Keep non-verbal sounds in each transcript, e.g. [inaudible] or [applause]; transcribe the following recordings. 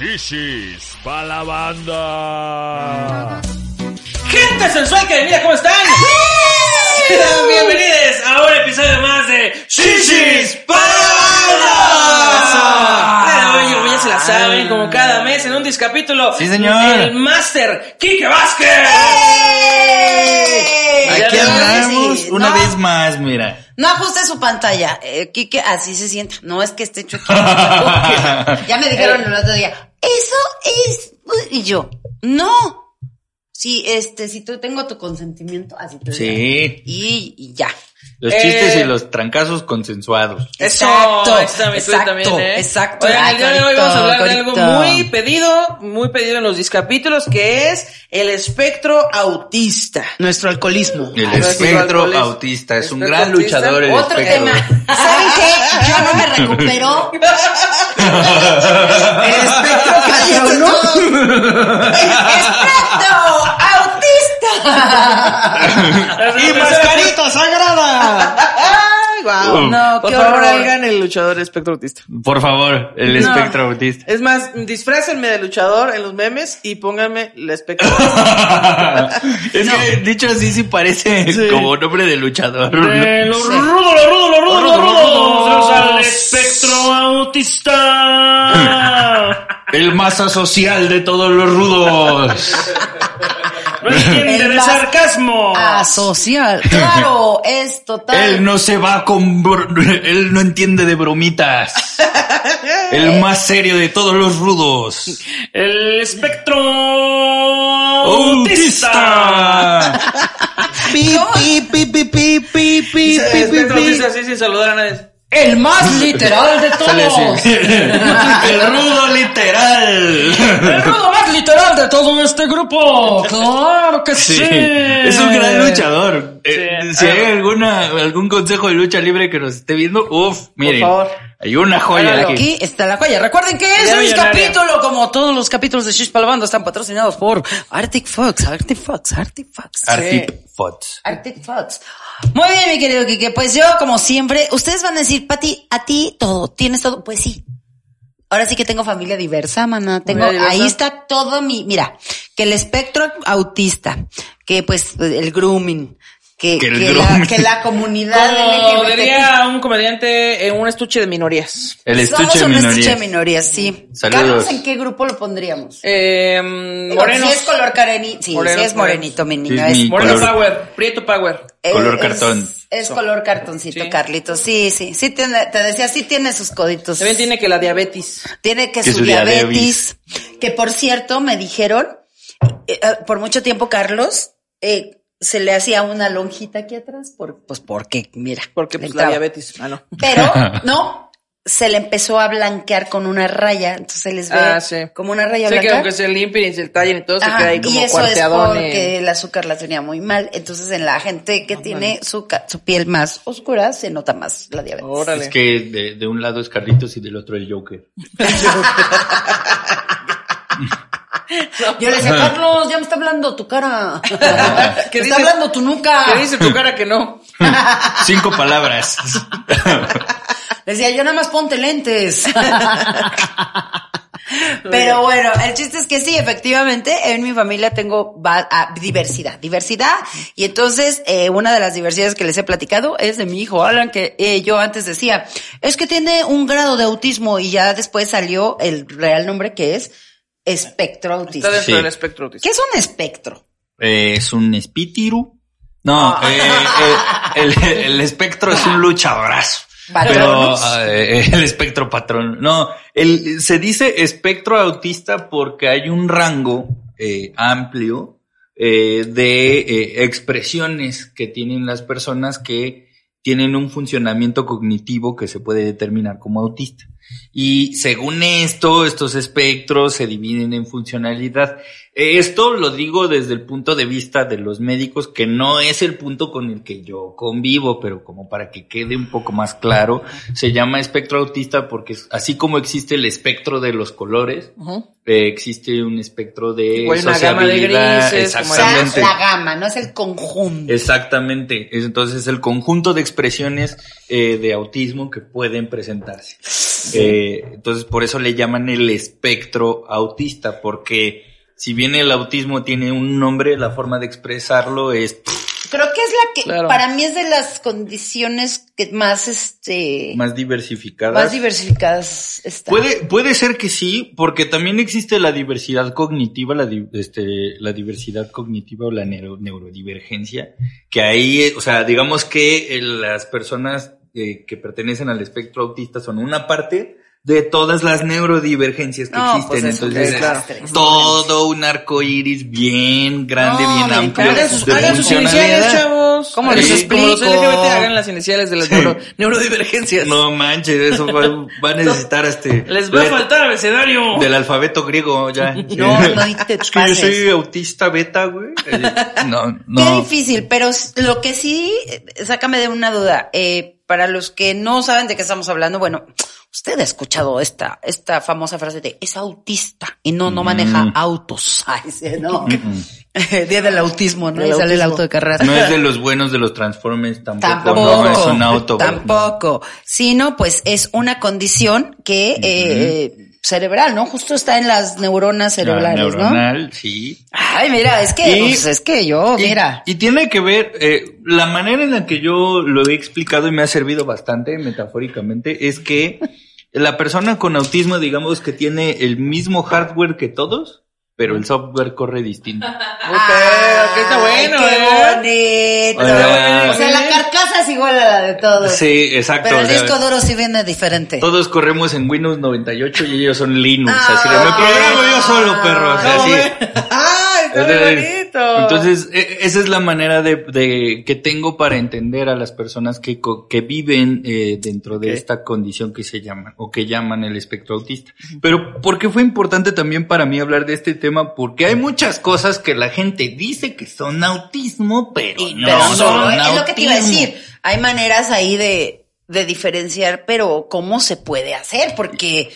Shishis pa' la banda. Gente sensual que venida, ¿cómo están? Bienvenidos a un episodio más de Shishis para Hoy ya se la saben, como cada mes en un discapítulo. Sí, señor. El Master Kike Vázquez. Aquí andamos una no. vez más, mira. No ajuste su pantalla. Eh, Quique, así se sienta. No es que esté chuequito. [laughs] ya me dijeron el otro día, eso es... Y yo, no. Sí, este, si tú tengo tu consentimiento, así te digo. Sí. Y, y ya. Los Eh. chistes y los trancazos consensuados. Eso, Exacto, tweet exacto, también, ¿eh? exacto. Oigan, el día de hoy vamos a hablar de algo muy pedido, muy pedido en los discapítulos, que es el espectro autista. Nuestro alcoholismo. El Ah, espectro alcoholismo. autista es un gran autista. luchador. El Otro espectro. tema. ¿Saben qué? Yo no me recupero. [laughs] El espectro cayó, ¿no? [laughs] El espectro autista. [laughs] ¡Y mascarita sagrada! ¡Ay, guau! No, Por qué favor, horror. hagan el luchador espectro autista. Por favor, el No. espectro autista. Es más, disfrácenme de luchador en los memes y pónganme el espectro. [laughs] es que dicho así sí parece Sí. como nombre de luchador. Eh, lo rudo, lo rudo, lo rudo, lo rudo. Al espectro autista. [laughs] El masa social de todos los rudos. No entiende El de sarcasmo. Asocial. Claro, es total. Él no se va con... Él no entiende de bromitas. El más serio de todos los rudos. El espectro autista. [laughs] Pi, pi, pi, pi, pi, pi, así sin saludar a nadie. El más [laughs] literal de todos. [laughs] El rudo literal. El rudo de este grupo. Claro que sí. Sí, es un gran luchador. Eh, si hay alguna algún consejo de lucha libre que nos esté viendo, uff, miren, favor. hay una joya aquí. Aquí está la joya. Recuerden que este millonaria. capítulo, como todos los capítulos de Shish Palabando, están patrocinados por Arctic Fox, Arctic Fox, Arctic Fox. Artip Fox. Arctic Fox. Muy bien, mi querido Kike. Pues yo, como siempre, ustedes van a decir, Pati, a ti todo, tienes todo. Pues sí. Ahora sí que tengo familia diversa, mana. Tengo, ahí está todo mi, mira, que el espectro autista, que pues el grooming, que, Que que, la, que la comunidad Como LGBT. diría un comediante en un estuche de minorías. El Somos estuche de un minorías. estuche de minorías, sí. Saludos. Carlos, ¿en qué grupo lo pondríamos? Eh, Digo, morenos. Si es color careni, sí, Morenos, sí es morenito, mi niño. Sí, es, mi- Moreno color- Power. Prieto Power. es- color es- cartón. Es, color cartoncito, Sí. Carlitos. Sí, sí, sí tiene, te decía, sí tiene sus coditos. También tiene que la diabetes. Tiene que, Que su, su diabetes, Que por cierto, me dijeron, eh, eh, por mucho tiempo, Carlos, eh, se le hacía una lonjita aquí atrás, por, pues porque, mira. Porque pues la diabetes. Ah, no. Pero, [laughs] no, se le empezó a blanquear con una raya, entonces se les ve Ah, sí. como una raya Sé que blanca. aunque se limpien y se tallen y todo, se queda ahí como y eso es porque el azúcar la tenía muy mal. Entonces, en la gente que tiene su, ca- su piel más oscura, se nota más la diabetes. Órale. Es que de, de un lado es Carlitos y del otro el Joker. [laughs] [laughs] Yo le decía, Carlos, ya me está hablando tu cara. [laughs] ¿Qué está hablando tu nuca? ¿Qué dice tu cara que no? [laughs] Cinco palabras. Le [laughs] decía, yo nada más ponte lentes. Pero bueno, el chiste es que sí, efectivamente, en mi familia tengo ah, diversidad, diversidad. Y entonces, eh, una de las diversidades que les he platicado es de mi hijo Alan, que eh, yo antes decía, es que tiene un grado de autismo y ya después salió el real nombre que es espectro autista. Está dentro Sí. del espectro autista. ¿Qué es un espectro? Eh, es un espíritu. No, Ah. eh, eh, el, el espectro es un luchadorazo. Pero Patronos. eh, el espectro patrón. No, el, se dice espectro autista porque hay un rango eh, amplio eh, de eh, expresiones que tienen las personas que tienen un funcionamiento cognitivo que se puede determinar como autista. Y según esto, estos espectros se dividen en funcionalidad. Esto lo digo desde el punto de vista de los médicos, que no es el punto con el que yo convivo, pero como para que quede un poco más claro, se llama espectro autista porque es- así como existe el espectro de los colores, eh, existe un espectro de Igual una gama de grises, como Exactamente. la gama, no es el conjunto. Exactamente. Es entonces el conjunto de expresiones eh, de autismo que pueden presentarse. Eh, entonces, por eso le llaman el espectro autista, porque si bien el autismo tiene un nombre, la forma de expresarlo es Creo que es la que, Claro. para mí es de las condiciones que más, este, más diversificada. más diversificadas están. Puede, puede ser que sí, porque también existe la diversidad cognitiva, la, di- este, la diversidad cognitiva o la neuro- neurodivergencia, que ahí, o sea, digamos que eh, las personas eh, que pertenecen al espectro autista son una parte de todas las neurodivergencias que No, existen. pues Entonces, claro. todo un arco iris bien grande, No, bien me amplio. Hagan sus, de hagan sus funcionalidad. iniciales, chavos. ¿Cómo les sus- Como los explico? LGBT hagan las iniciales de las neuro- neurodivergencias. No manches, eso va, va a necesitar este. Les va a faltar abecedario. Del alfabeto griego, ya. [laughs] No, no, y te Es que yo soy autista beta, güey. Eh, No, Qué no. difícil, pero lo que sí, eh, sácame de una duda. Eh, para los que no saben de qué estamos hablando, bueno, usted ha escuchado esta, esta famosa frase de es autista y no, no maneja Mm. autos. [laughs] Ay, sí, no. [laughs] Día del autismo, ¿no? Del y sale el auto de carreras. No es de los buenos de los Transformers tampoco, Tampoco, no es un auto. güey. tampoco, sino pues es una condición que eh, cerebral, ¿no? Justo está en las neuronas La cerebrales, ¿no? neuronal, sí. Ay, mira, es que, Y- pues, es que yo, Y- mira. Y, tiene que ver, eh, la manera en la que yo lo he explicado y me ha servido bastante metafóricamente es que la persona con autismo, digamos que tiene el mismo hardware que todos, pero el software corre distinto. [laughs] Ok, ok, está bueno, Ay, ¿eh? qué bonito. Hola. O sea, la carcasa es igual a la de todos. Sí, exacto. Pero el o sea, disco duro sí viene diferente. Todos corremos en Windows 98 y ellos son Linux. Ah, así de, me programo yo solo, perro. O sea, ¿Cómo sí. Ven? ¡Ah, está muy Entonces, bonito! Entonces, e- esa es la manera de, de- que tengo para entender a las personas que, que viven eh, dentro de esta condición que se llama o que llaman el espectro autista. Pero, ¿por qué fue importante también para mí hablar de este tema? Porque hay muchas cosas que la gente dice que son autismo, pero Y- no pero no, son es lo que te iba a decir. Hay maneras ahí de, de diferenciar, pero ¿cómo se puede hacer? Porque,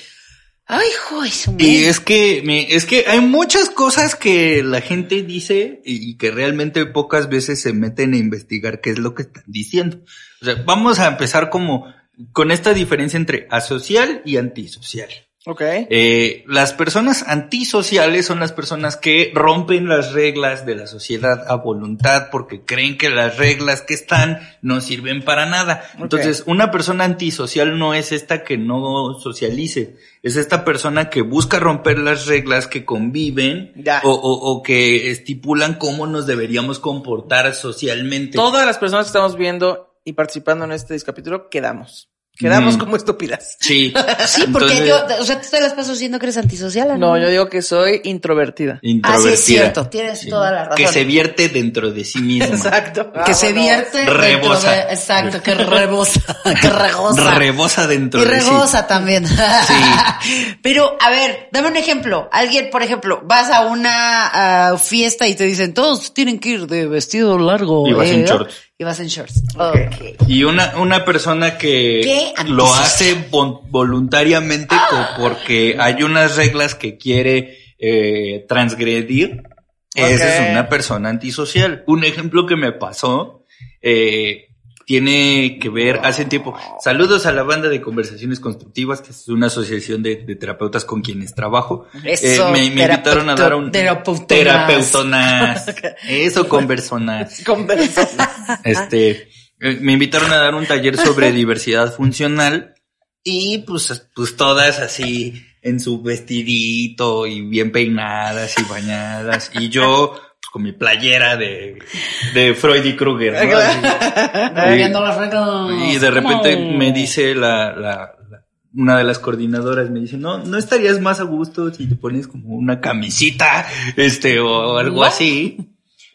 ay, joder, Y es que, me- es que hay muchas cosas que la gente dice y, y que realmente pocas veces se meten a investigar qué es lo que están diciendo. O sea, vamos a empezar como con esta diferencia entre asocial y antisocial. Ok. Eh, las personas antisociales son las personas que rompen las reglas de la sociedad a voluntad porque creen que las reglas que están no sirven para nada. Entonces, una persona antisocial no es esta que no socialice, es esta persona que busca romper las reglas que conviven o, o- o que estipulan cómo nos deberíamos comportar socialmente. Todas las personas que estamos viendo y participando en este capítulo quedamos. Quedamos Mm. como estúpidas. Sí, [laughs] Sí, porque Entonces, yo, o sea, tú te las pasas diciendo que eres antisocial. ¿o No, yo digo que soy introvertida. Introvertida. Ah, sí, es cierto, tienes Sí. toda la razón. Que se vierte dentro de sí misma. Exacto. que se vierte Rebosa. de, exacto, que rebosa, [laughs] que regosa. Rebosa dentro Y de sí. regosa también. [laughs] Pero, a ver, dame un ejemplo. Alguien, por ejemplo, vas a una fiesta y te dicen, todos tienen que ir de vestido largo. Y vas en ¿eh? shorts. Y vas en shorts. Ok. Y una, una persona que lo hace vol- voluntariamente co- porque hay unas reglas que quiere eh, transgredir, esa es una persona antisocial. Un ejemplo que me pasó eh, tiene que ver hace tiempo. Saludos a la banda de conversaciones constructivas, que es una asociación de, de terapeutas con quienes trabajo. Eso, Eh, me, me invitaron a dar un terapeutonas. terapeutonas. [laughs] Eso, conversonas. [laughs] Conversa. Este, eh, me invitaron a dar un taller sobre [laughs] diversidad funcional y pues, pues todas así en su vestidito y bien peinadas y bañadas y yo con mi playera de, de Freud y Krueger. ¿no? Reglas. Y de repente ¿Cómo? me dice la, la- la- una de las coordinadoras me dice, no, no estarías más a gusto si te pones como una camisita, este, o algo ¿No? así.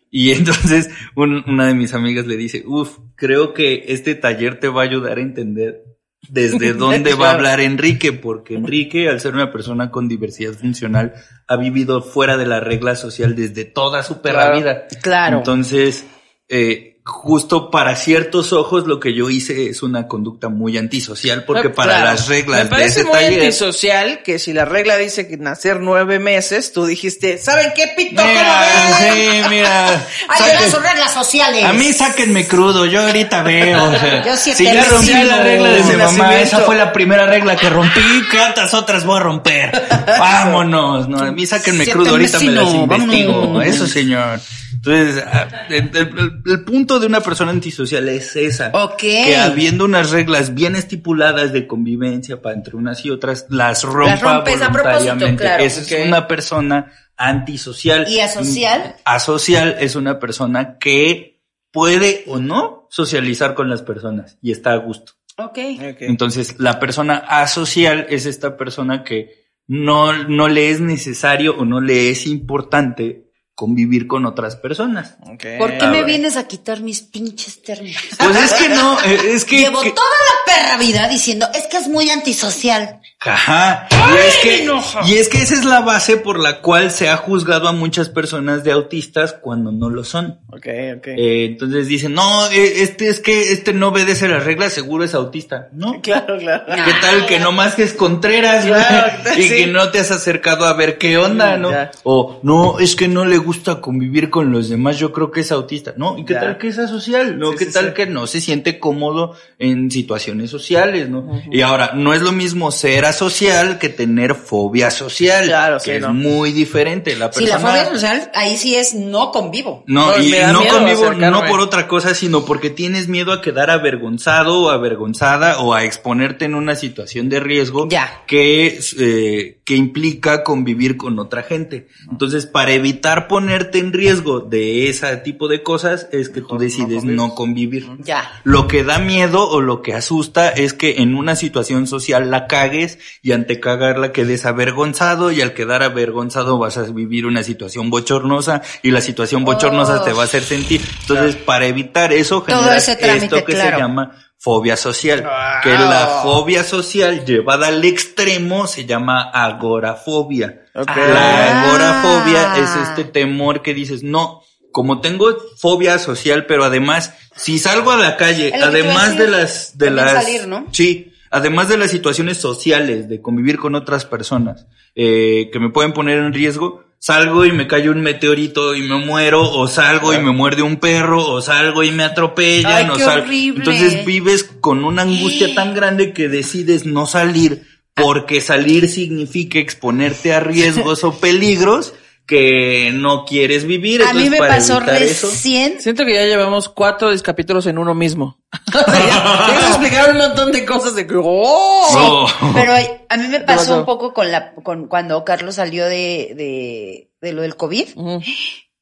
Y entonces un- una de mis amigas le dice, uff, creo que este taller te va a ayudar a entender desde [laughs] dónde va a hablar Enrique, porque Enrique, al ser una persona con diversidad funcional, ha vivido fuera de la regla social desde toda su perra Claro. vida. Claro. Entonces, eh, justo para ciertos ojos lo que yo hice es una conducta muy antisocial porque Ah, para claro. las reglas Me de parece ese muy taller antisocial que si la regla dice que nacer nueve meses, tú dijiste, ¿saben qué pito? Mira, sí, mira. [laughs] Ay, saquen- esas son reglas sociales. a mí sáquenme crudo, yo ahorita veo. o sea, [laughs] Yo si ya rompí la regla de mi De mamá, esa fue la primera regla que rompí, ¿cuántas otras voy a romper? [laughs] Vámonos, no, a mí sáquenme Siete crudo, ahorita me las investigo. vámonos. Eso, señor. Entonces, el, el- el punto de una persona antisocial es esa. Ok. Que habiendo unas reglas bien estipuladas de convivencia para entre unas y otras, las rompa rompes a propósito, voluntariamente. claro. Esa Ok. es una persona antisocial. ¿Y asocial? Asocial es una persona que puede o no socializar con las personas y está a gusto. Ok. Ok. Entonces, la persona asocial es esta persona que no, no le es necesario o no le es importante convivir con otras personas. ¿Por qué a me ver. vienes a quitar mis pinches términos? Pues es que no, eh, es que... [laughs] Llevo que- toda la perra vida diciendo, es que es muy antisocial. Ajá. Y es, que, y es que esa es la base por la cual se ha juzgado a muchas personas de autistas cuando no lo son. Ok, ok. Eh, entonces dicen, no, eh, este es que este no obedece las reglas, seguro es autista. No. [laughs] claro, claro. [laughs] ¿Qué tal que nomás que es Contreras? Claro, [laughs] y sí. que no te has acercado a ver qué onda, ¿no? ya. O no, es que no le gusta convivir con los demás, yo creo que es autista. No, ¿y qué Ya. tal que es asocial? No, Sí, ¿qué sí, tal que no se siente cómodo en situaciones sociales, no? Y ahora, no es lo mismo ser asocial que tener fobia social. Claro, que sí, es ¿no? muy diferente. La Si la persona- fobia social, ahí sí es no convivo. no, No, y no acercarme. no por otra cosa, sino porque tienes miedo a quedar avergonzado o avergonzada o a exponerte en una situación de riesgo Ya. que, eh, que implica convivir con otra gente. Entonces, para evitar ponerte en riesgo de ese tipo de cosas, es que tú decides no convivir. Ya. Lo que da miedo o lo que asusta es que en una situación social la cagues y ante cagarla quedes avergonzado y al quedar avergonzado vas a vivir una situación bochornosa y la situación bochornosa Oh. te va a hacer sentir. Entonces, para evitar eso, Todo generas ese trámite, esto que claro. se llama fobia social. Wow. Que la fobia social llevada al extremo se llama agorafobia. La Ah. agorafobia es este temor que dices, no, como tengo fobia social, pero además, si salgo a la calle, además decir, de las, de las, salir, ¿no? sí, además de las situaciones sociales, de convivir con otras personas, eh, que me pueden poner en riesgo, salgo y me cae un meteorito y me muero, o salgo y me muerde un perro, o salgo y me atropellan, Ay, o qué sal- horrible. Entonces vives con una angustia tan grande que decides no salir, porque salir significa exponerte a riesgos o peligros que no quieres vivir. A mí me para pasó eso- recién. Siento que ya llevamos cuatro capítulos en uno mismo. [laughs] O sea, explicaron un montón de cosas de que, ¡oh! No. Pero a mí me pasó pasó? un poco con la, con cuando Carlos salió de, de, de lo del COVID.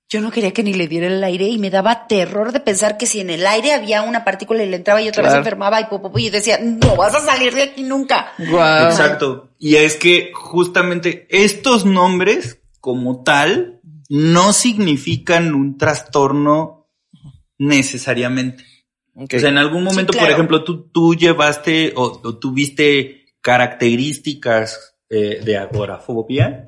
Yo no quería que ni le diera el aire y me daba terror de pensar que si en el aire había una partícula y le entraba y otra vez Claro. enfermaba y y decía, no vas a salir de aquí nunca. Guau. Exacto. Y es que justamente estos nombres como tal no significan un trastorno necesariamente. Ok. O sea, en algún momento, claro. por ejemplo, tú, tú llevaste o, o tuviste características eh, de agorafobia,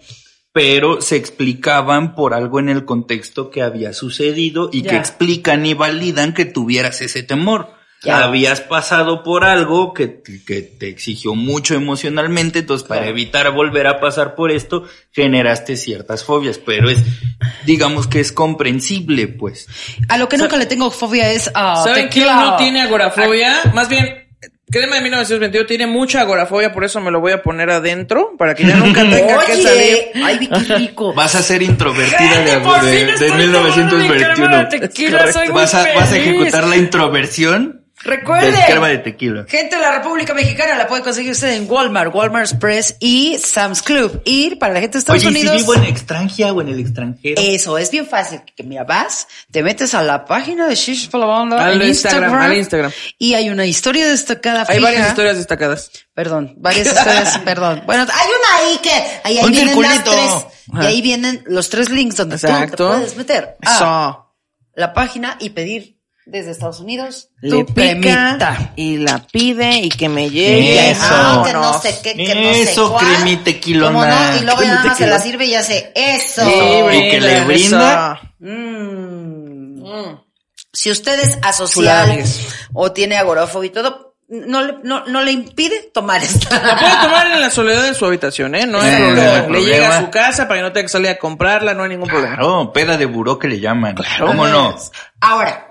pero se explicaban por algo en el contexto que había sucedido y Ya. que explican y validan que tuvieras ese temor. Ya. Habías pasado por algo que, que te exigió mucho emocionalmente, entonces para evitar volver a pasar por esto, generaste ciertas fobias, pero es, digamos que es comprensible, pues. A lo que nunca le tengo fobia es a ¿Saben quién no tiene agorafobia? Más bien, Crema de 1921 tiene mucha agorafobia, por eso me lo voy a poner adentro, para que ya nunca [laughs] tenga que salir. Ay, Vicky rico. [laughs] Vas a ser introvertida de, de, de de 1921. tequila, soy muy Vas a, vas a ejecutar la introversión Recuerde. del crema de tequila. Gente de la República Mexicana la puede conseguir usted en Walmart, Walmart Express y Sam's Club. Y para la gente de Estados Oye, ¿y si Unidos. vivo en extranjera o en el extranjero? Eso, es bien fácil. Que mira, vas, te metes a la página de Shish para la banda Al en Instagram, Instagram, al Instagram. Y hay una historia destacada Hay fija. varias historias destacadas. Perdón, varias historias, [laughs] perdón. Bueno, hay una ahí que, ahí, ahí Un vienen las circulito. tres. Y Ajá. ahí vienen los tres links donde tú te puedes meter a Eso. la página y pedir desde Estados Unidos tu Le pica cremita. y la pide y que me llegue. Eso. Ah, que no sé qué, que no sé Eso. Y luego ya nada más se la sirve y ya hace eso. Y que le brinda, eso. Mm. Mm. Si usted es asocial o tiene agorafobia y todo, no le, no, no le impide tomar esta. La puede tomar en la soledad de su habitación, ¿eh? No hay problema. Le problema. llega a su casa para que no tenga que salir a comprarla, no hay ningún problema. Claro, peda de buró que le llaman. ¿Cómo no? Ahora,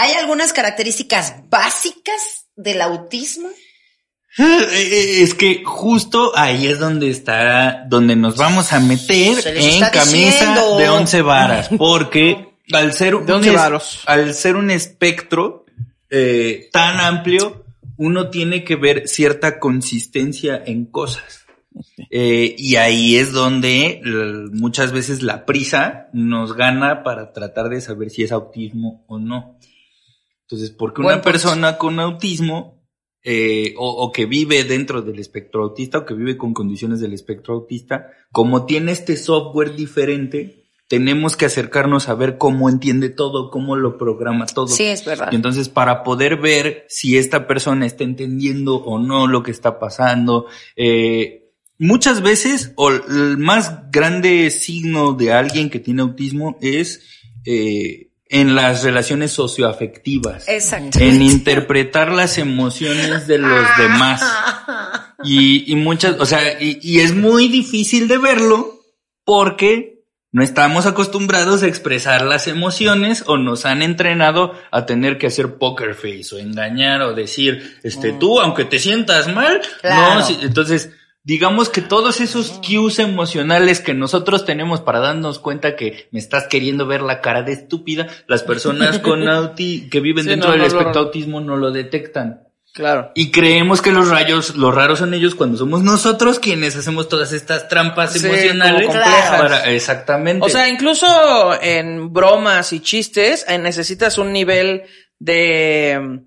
¿hay algunas características básicas del autismo? Eh, Es que justo ahí es donde está, donde nos vamos a meter en camisa diciendo. de once varas, porque [laughs] al ser un, es- al ser un espectro eh, tan amplio, uno tiene que ver cierta consistencia en cosas. Eh, y ahí es donde muchas veces la prisa nos gana para tratar de saber si es autismo o no. Entonces, porque una persona con autismo eh, o, o que vive dentro del espectro autista o que vive con condiciones del espectro autista, como tiene este software diferente, tenemos que acercarnos a ver cómo entiende todo, cómo lo programa todo. Sí, es verdad. Y entonces para poder ver si esta persona está entendiendo o no lo que está pasando, eh, muchas veces, o el más grande signo de alguien que tiene autismo es eh, en las relaciones socioafectivas. Exacto. En interpretar las emociones de los demás. Y, y muchas, o sea, y, y es muy difícil de verlo porque no estamos acostumbrados a expresar las emociones o nos han entrenado a tener que hacer poker face o engañar o decir, este, tú, aunque te sientas mal, Claro. no, si- entonces, digamos que todos esos cues emocionales que nosotros tenemos para darnos cuenta que me estás queriendo ver la cara de estúpida, las personas [laughs] con auti que viven Sí, dentro no, del no, espectro no. autismo no lo detectan. Claro. Y creemos que los rayos, los raros son ellos cuando somos nosotros quienes hacemos todas estas trampas Sí, emocionales. complejas. Para, exactamente. O sea, incluso en bromas y chistes eh, necesitas un nivel de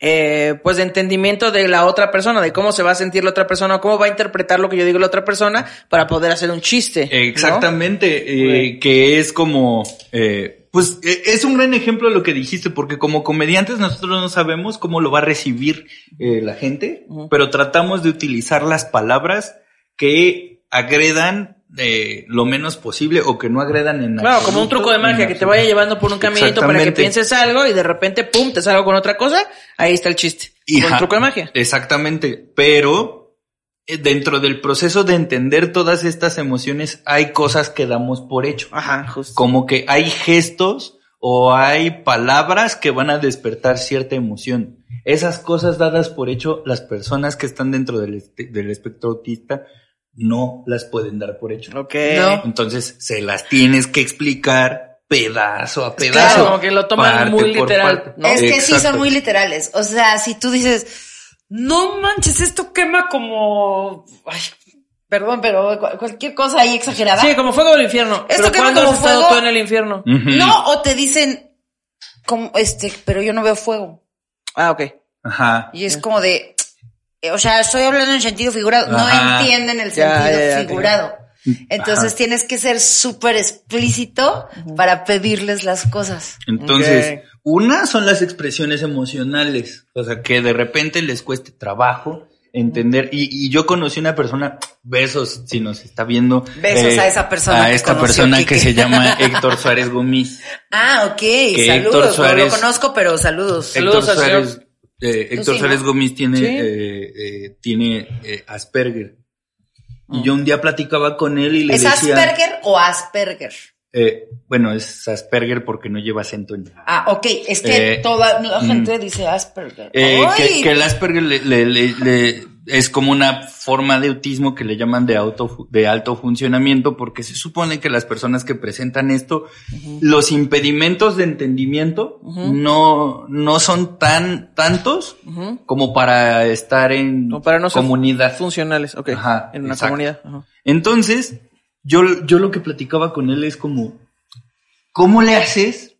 eh, pues de entendimiento de la otra persona, de cómo se va a sentir la otra persona, cómo va a interpretar lo que yo digo la otra persona para poder hacer un chiste. ¿no? Exactamente, eh, que es como, eh, pues eh, es un gran ejemplo de lo que dijiste, porque como comediantes nosotros no sabemos cómo lo va a recibir eh, la gente, pero tratamos de utilizar las palabras que agredan eh, lo menos posible o que no agredan en Claro, como un truco de magia que te vaya llevando por un caminito para que pienses algo y de repente, pum, te salgo con otra cosa. Ahí está el chiste. Y ja- truco de magia. Exactamente, pero eh, dentro del proceso de entender todas estas emociones hay cosas que damos por hecho. Ajá, justo. Como que hay gestos o hay palabras que van a despertar cierta emoción. Esas cosas dadas por hecho, las personas que están dentro del, del espectro autista no las pueden dar por hecho. Ok. No. Entonces se las tienes que explicar pedazo a pedazo. Claro, como que lo toman muy literal. Es que sí son muy literales. O sea, si tú dices, no manches, esto quema como, ay, perdón, pero cu- cualquier cosa ahí exagerada. Sí, como fuego del infierno. Esto Pero quema ¿cuándo como has estado fuego? tú en el infierno? No, o te dicen, como, este, pero yo no veo fuego. Ah, ok. Ajá. Y es como de, o sea, estoy hablando en sentido figurado. Ajá. No entienden el Ya, sentido ya, ya, figurado. Entonces Ajá. tienes que ser súper explícito para pedirles las cosas. Entonces, una son las expresiones emocionales, o sea, que de repente les cueste trabajo entender. Y, y yo conocí una persona, besos si nos está viendo. eh, Besos a esa persona A que esta conoció persona que se llama [laughs] Héctor Suárez Gómez. Ah, ok, saludos. No Suárez- lo conozco, pero saludos. Saludos Héctor al señor. Suárez, eh, Héctor sí, ¿no? Suárez Gómez tiene, Sí. eh, eh, tiene Asperger. Y yo un día platicaba con él y le ¿Es decía... Asperger o Asperger? Eh, bueno, es Asperger porque no lleva acento en Ah, ok, es que Eh, toda la gente dice Asperger. Eh, que, el Asperger le- le- le- le- es como una forma de autismo que le llaman de, auto, de alto funcionamiento porque se supone que las personas que presentan esto, los impedimentos de entendimiento no, no son tan tantos como para estar en Como para no comunidad. Funcionales, ok. Ajá, en una exacto. comunidad. Ajá. Entonces, yo, yo lo que platicaba con él es como, ¿cómo le haces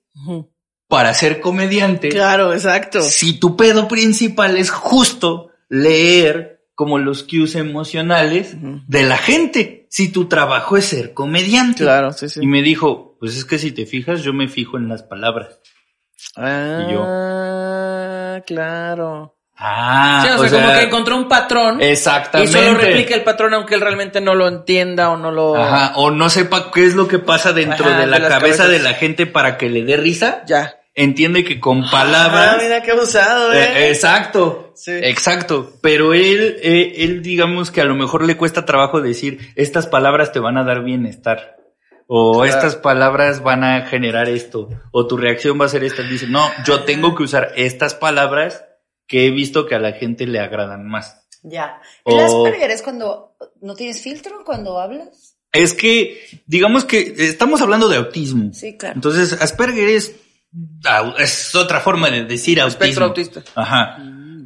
para ser comediante? Claro, exacto. si tu pedo principal es justo leer como los cues emocionales de la gente, si tu trabajo es ser comediante. Claro, sí, sí. Y me dijo, pues es que si te fijas, yo me fijo en las palabras. Ah, claro. Ah, Sí, o sea, como que encontró un patrón y Exactamente. solo replica el patrón aunque él realmente no lo entienda o no lo... Ajá, o no sepa qué es lo que pasa dentro Ajá, de la de cabeza cabezas. de la gente para que le dé risa. Ya. entiende que con Ah, palabras... mira qué abusado, Eh, eh. exacto, Sí. exacto. Pero él, eh, él digamos que a lo mejor le cuesta trabajo decir, estas palabras te van a dar bienestar. O Claro. estas palabras van a generar esto. O tu reacción va a ser esta. Dice, no, yo tengo que usar estas palabras que he visto que a la gente le agradan más. Ya. ¿El O- Asperger es cuando no tienes filtro cuando hablas? Es que, digamos que estamos hablando de autismo. Sí, claro. Entonces, Asperger es, otra forma de decir autismo. Espectro autista. Ajá.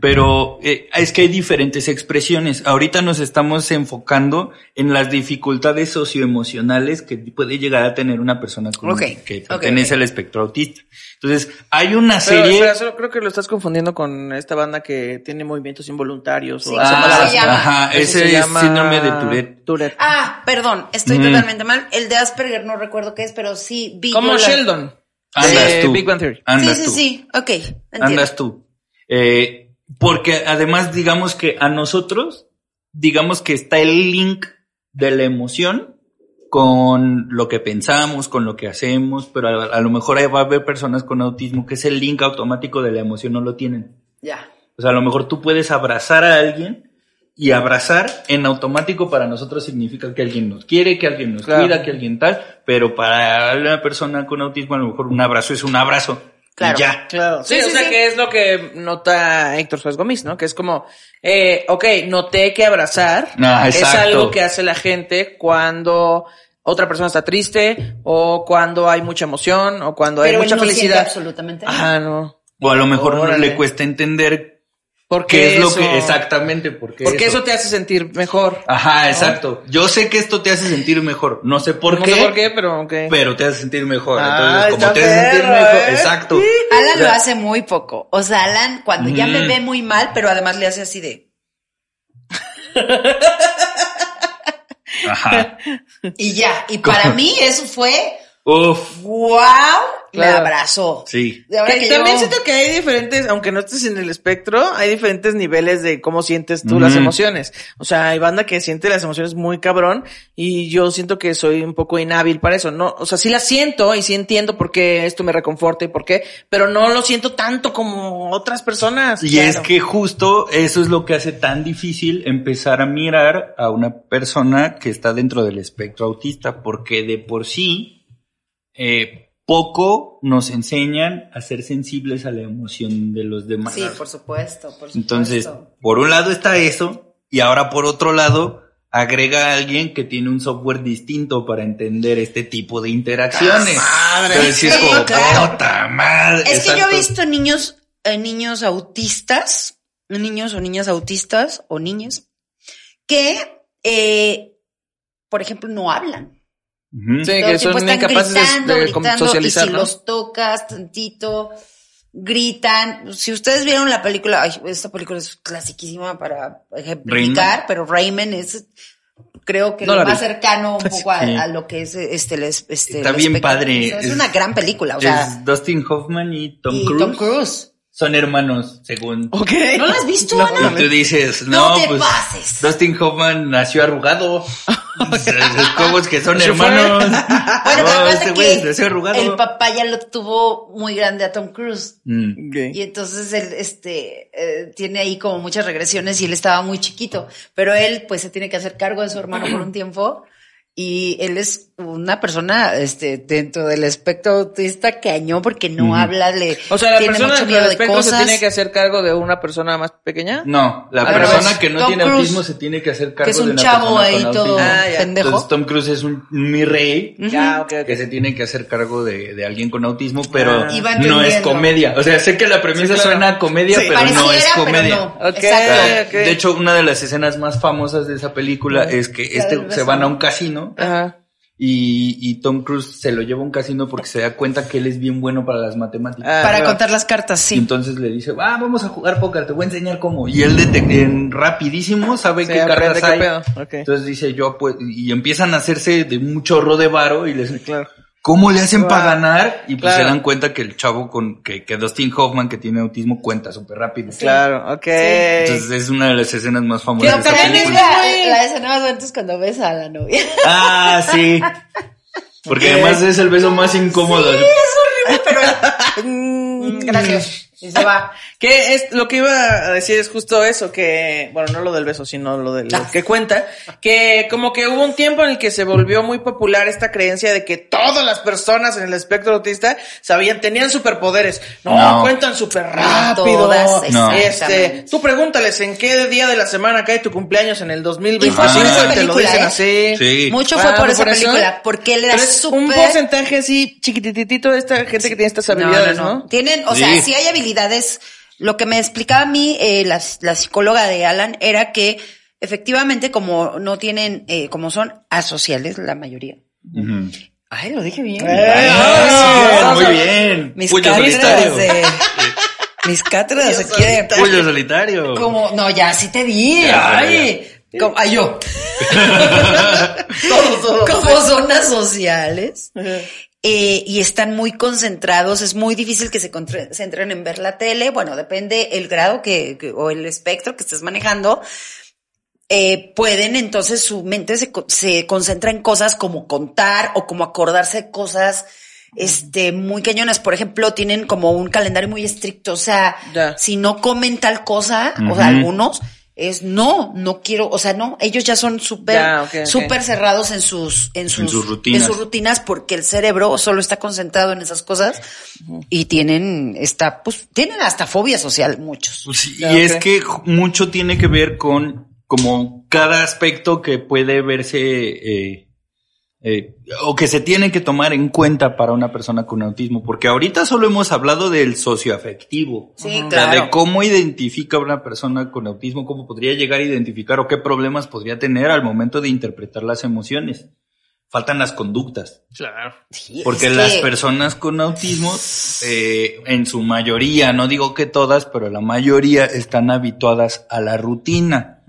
Pero eh, es que hay diferentes expresiones. Ahorita nos estamos enfocando en las dificultades socioemocionales que puede llegar a tener una persona con, que pertenece ok. al espectro autista. Entonces, hay una Pero, serie. espera, solo creo que lo estás confundiendo con esta banda que tiene movimientos involuntarios. Sí, o esa ¿cómo palabra. se llama? ajá, ese se es llama síndrome de Tourette. Tourette. Ah, perdón, estoy Mm. totalmente mal. El de Asperger no recuerdo qué es, pero sí vi. Como Sheldon. Andas de tú. Big Bang Theory. Andas sí, sí, tú. sí. Ok, entiendo. Andas tú. Eh, porque además, digamos que a nosotros, digamos que está el link de la emoción con lo que pensamos, con lo que hacemos, pero a, a lo mejor ahí va a haber personas con autismo que ese link automático de la emoción no lo tienen. Ya. O sea, a lo mejor tú puedes abrazar a alguien y abrazar en automático para nosotros significa que alguien nos quiere, que alguien nos Claro. cuida, que alguien tal, pero para una persona con autismo a lo mejor un abrazo es un abrazo. Claro. Ya. Claro. Sí, Sí, o sea sí. que es lo que nota Héctor Suárez Gómez, ¿no? Que es como, eh, ok, noté que abrazar Ah, es algo que hace la gente cuando otra persona está triste o cuando hay mucha emoción o cuando Pero hay mucha no felicidad. absolutamente. Ajá, no. O a lo mejor no le cuesta entender ¿Por qué es lo eso? que exactamente porque Porque eso te hace sentir mejor. Ajá, exacto. Yo sé que esto te hace sentir mejor. No sé por no qué. sé por qué, pero ok. Pero te hace sentir mejor. Ah, Entonces, como te hace sentir mejor, ¿eh? exacto. Alan O sea, lo hace muy poco. O sea, Alan cuando ya me Mm. ve muy mal, pero además le hace así de... [laughs] Ajá. [laughs] Y ya. Y para [laughs] mí eso fue... Uf. ¡Wow! Me Claro. abrazó. Sí. Que que también yo- siento que hay diferentes, aunque no estés en el espectro, hay diferentes niveles de cómo sientes tú las emociones. O sea, hay banda que siente las emociones muy cabrón y yo siento que soy un poco inhábil para eso. No, o sea, sí las siento y sí entiendo por qué esto me reconforta y por qué, pero no lo siento tanto como otras personas. Y Claro. es que justo eso es lo que hace tan difícil empezar a mirar a una persona que está dentro del espectro autista, porque de por sí eh, poco nos enseñan a ser sensibles a la emoción de los demás. Sí, por supuesto, por supuesto. Entonces, por un lado está eso, y ahora por otro lado, agrega a alguien que tiene un software distinto para entender este tipo de interacciones. madre! Entonces, sí es como, claro. puta madre. Es que yo he visto niños, eh, niños autistas, niños o niñas autistas o niñas, que, eh, por ejemplo, no hablan. Sí, Todo que son incapaces de- gritando, de, gritando, socializar, y si ¿no? los tocas tantito, gritan. Si ustedes vieron la película, ay, esta película es clasiquísima para ejemplificar, pero Rayman es creo que No lo más vi. cercano un poco a, Sí. a lo que es este, este Está bien padre. Es, Es- una gran película, o sea, es Dustin Hoffman y Tom y Cruise. Tom Cruise. Son hermanos, según. Ok. ¿No la has visto, No, Ana? Y tú dices, no, No te pues pases. Dustin Hoffman nació arrugado. [laughs] ¿Cómo es que son hermanos? [laughs] Bueno, acuérdate este güey nació arrugado. el papá ya lo tuvo muy grande a Tom Cruise. Mm. Y entonces él, este, eh, tiene ahí como muchas regresiones y él estaba muy chiquito, pero él pues se tiene que hacer cargo de su hermano por un tiempo y él es una persona, este, dentro del espectro autista cañón porque no Ujú. habla, le O sea, la tiene persona mucho miedo del de espectro se tiene que hacer cargo de una persona más pequeña. No, la Al persona revés. que no Tom tiene autismo se tiene que hacer cargo que es de un una chavo persona ahí con todo autismo. Ah, pendejo. Entonces Tom Cruise es un mi rey Ya, ok. que se tiene que hacer cargo de, de alguien con autismo, pero Ah. No es comedia. O sea, sé que la premisa Sí, claro. suena a comedia, Sí. pero no es comedia. no. De hecho, una de las escenas más famosas de esa película es que este se van a un casino Ajá. y, y Tom Cruise se lo lleva a un casino porque se da cuenta que él es bien bueno para las matemáticas. Ah, Para contar las cartas, Y sí. entonces le dice, ah, vamos a jugar póker, te voy a enseñar cómo. Y él en rapidísimo sabe Sí, qué cartas qué hay. pedo. Entonces dice yo, pues, y empiezan a hacerse de un chorro de varo y les Claro. ¿Cómo le hacen Wow. para ganar? Y pues Claro. se dan cuenta que el chavo con, que, que Dustin Hoffman, que tiene autismo, cuenta súper rápido. Claro, ok. Entonces es una de las escenas más famosas Pero de también es película. la, la escena más bonita es cuando ves a la novia. Ah, sí. [laughs] Porque además es el beso más incómodo. Sí, es horrible, pero [laughs] Mm, Gracias. Y se va. [laughs] Que es lo que iba a decir es justo eso, que, bueno, no lo del beso, sino lo de lo que cuenta, que como que hubo un tiempo en el que se volvió muy popular esta creencia de que todas las personas en el espectro autista sabían, tenían superpoderes. No, No. cuentan súper rápido. Todas, No. Este, tú pregúntales en qué día de la semana cae tu cumpleaños en el Y 2025 fue por esa y te lo dicen ¿eh? así. Sí. Mucho Ah, fue por esa ¿por eso? película, porque él era Pero es un porcentaje así chiquititito de esta gente que tiene estas habilidades, ¿no? Tienen, o Sí. sea, sí hay habilidades. Lo que me explicaba a mí eh, la, la psicóloga de Alan era que efectivamente como no tienen, eh, como son asociales la mayoría. Ay, lo dije bien. Eh, Ah, Muy bien. Mis cátedras de... Mis cátedras quieren... Puño solitario. Como, no, ya sí te di. Ya, ay, como, ay, yo. [laughs] Todos, todos. como son asociales. Eh, y están muy concentrados, es muy difícil que se contre- centren en ver la tele, bueno, depende el grado que, que- o el espectro que estés manejando, eh, pueden entonces su mente se, se concentra en cosas como contar o como acordarse de cosas este muy cañonas, por ejemplo, tienen como un calendario muy estricto, o sea, si no comen tal cosa, o sea, algunos es no, no quiero, o sea, no, ellos ya son súper Ya, ok, ok. súper cerrados en sus en sus, sus rutinas. en sus rutinas porque el cerebro solo está concentrado en esas cosas y tienen esta pues tienen hasta fobia social muchos. Pues sí, y es que mucho tiene que ver con como cada aspecto que puede verse eh, eh, o que se tiene que tomar en cuenta para una persona con autismo, porque ahorita solo hemos hablado del socioafectivo. Sí, O sea, claro. de cómo identifica una persona con autismo, cómo podría llegar a identificar o qué problemas podría tener al momento de interpretar las emociones. Faltan las conductas. Claro. Sí, Porque las que- personas con autismo, eh, en su mayoría, no digo que todas, pero la mayoría están habituadas a la rutina,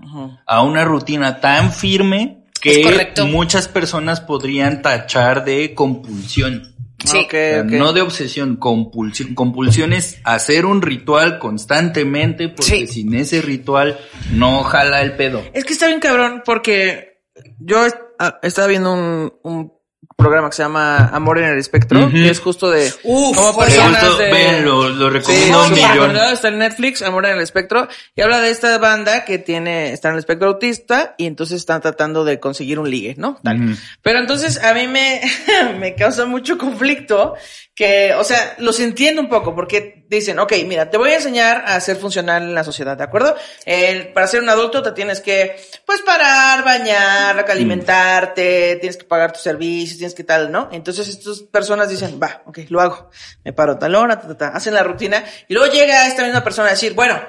a una rutina tan firme que muchas personas podrían tachar de compulsión. Sí. No de obsesión, compulsión. Compulsión es hacer un ritual constantemente porque Sí. sin ese ritual no jala el pedo. Es que está bien cabrón porque yo ah, estaba viendo un, un programa que se llama Amor en el Espectro, Ujú. que es justo de Uf, como personas Justo, de... ven, lo, lo Sí, recomiendo un súper millón. está en Netflix, Amor en el Espectro, y habla de esta banda que tiene, está en el espectro autista, y entonces están tratando de conseguir un ligue, ¿no? Tal. Pero entonces a mí me, [laughs] me causa mucho conflicto que, o sea, los entiendo un poco porque dicen, ok, mira, te voy a enseñar a ser funcional en la sociedad, ¿de acuerdo? El- para ser un adulto te tienes que, pues, parar, bañar, alimentarte, tienes que pagar tus servicios, tienes que tal, ¿no? Entonces estas personas dicen, va, ok, lo hago. Me paro tal hora, ta, ta, ta, hacen la rutina y luego llega esta misma persona a decir, bueno,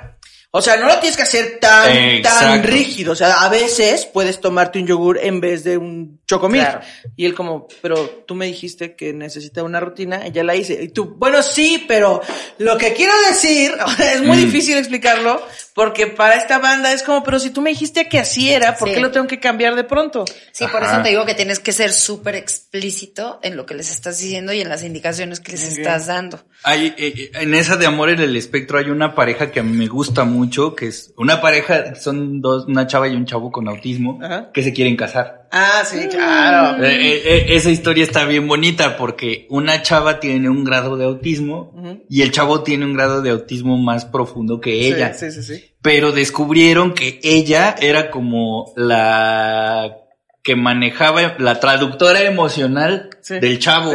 o sea, no lo tienes que hacer tan, tan rígido. O sea, a veces puedes tomarte un yogur en vez de un chocomil. Claro. Y él como, pero tú me dijiste que necesita una rutina y ya la hice. Y tú, bueno, sí, pero lo que quiero decir, [laughs] es muy Mm. difícil explicarlo, porque para esta banda es como, pero si tú me dijiste que así era, ¿por Sí. qué lo tengo que cambiar de pronto? Sí, por eso te digo que tienes que ser súper explícito en lo que les estás diciendo y en las indicaciones que les estás dando. Hay, eh, en esa de amor en el espectro hay una pareja que a mí me gusta mucho, que es una pareja, son dos, una chava y un chavo con autismo, Ajá. que se quieren casar. Ah, sí, claro. Eh, eh, eh, esa historia está bien bonita porque una chava tiene un grado de autismo y el chavo tiene un grado de autismo más profundo que ella. Sí, sí, sí, sí. Pero descubrieron que ella era como la que manejaba la traductora emocional Sí, del chavo.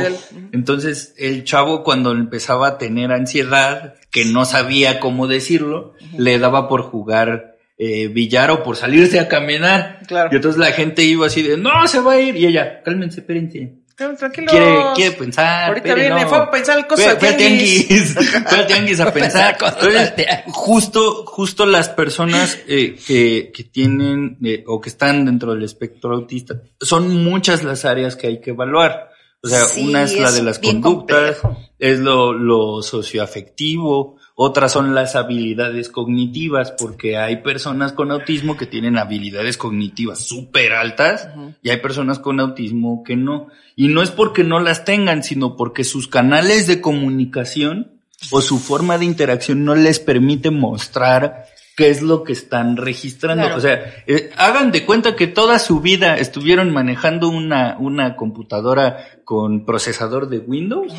Entonces, el chavo cuando empezaba a tener ansiedad, que no sabía cómo decirlo, le daba por jugar eh, billar o por salirse a caminar. Claro. Y entonces la gente iba así de, no, se va a ir. Y ella, cálmense, espérense. Tranquilo. Quiere, quiere pensar. Ahorita viene, no. fue a pensar cosas Fue- tianguis. Fue [laughs] tianguis a pensar. Entonces, justo, justo las personas eh, que, que tienen eh, o que están dentro del espectro autista, son muchas las áreas que hay que evaluar. O sea, Sí, una es la de las conductas, complejo. es lo, lo socioafectivo, otras son las habilidades cognitivas, porque hay personas con autismo que tienen habilidades cognitivas súper altas y hay personas con autismo que no. Y no es porque no las tengan, sino porque sus canales de comunicación o su forma de interacción no les permite mostrar qué es lo que están registrando. Claro. O sea, eh, hagan de cuenta que toda su vida estuvieron manejando una, una computadora con procesador de Windows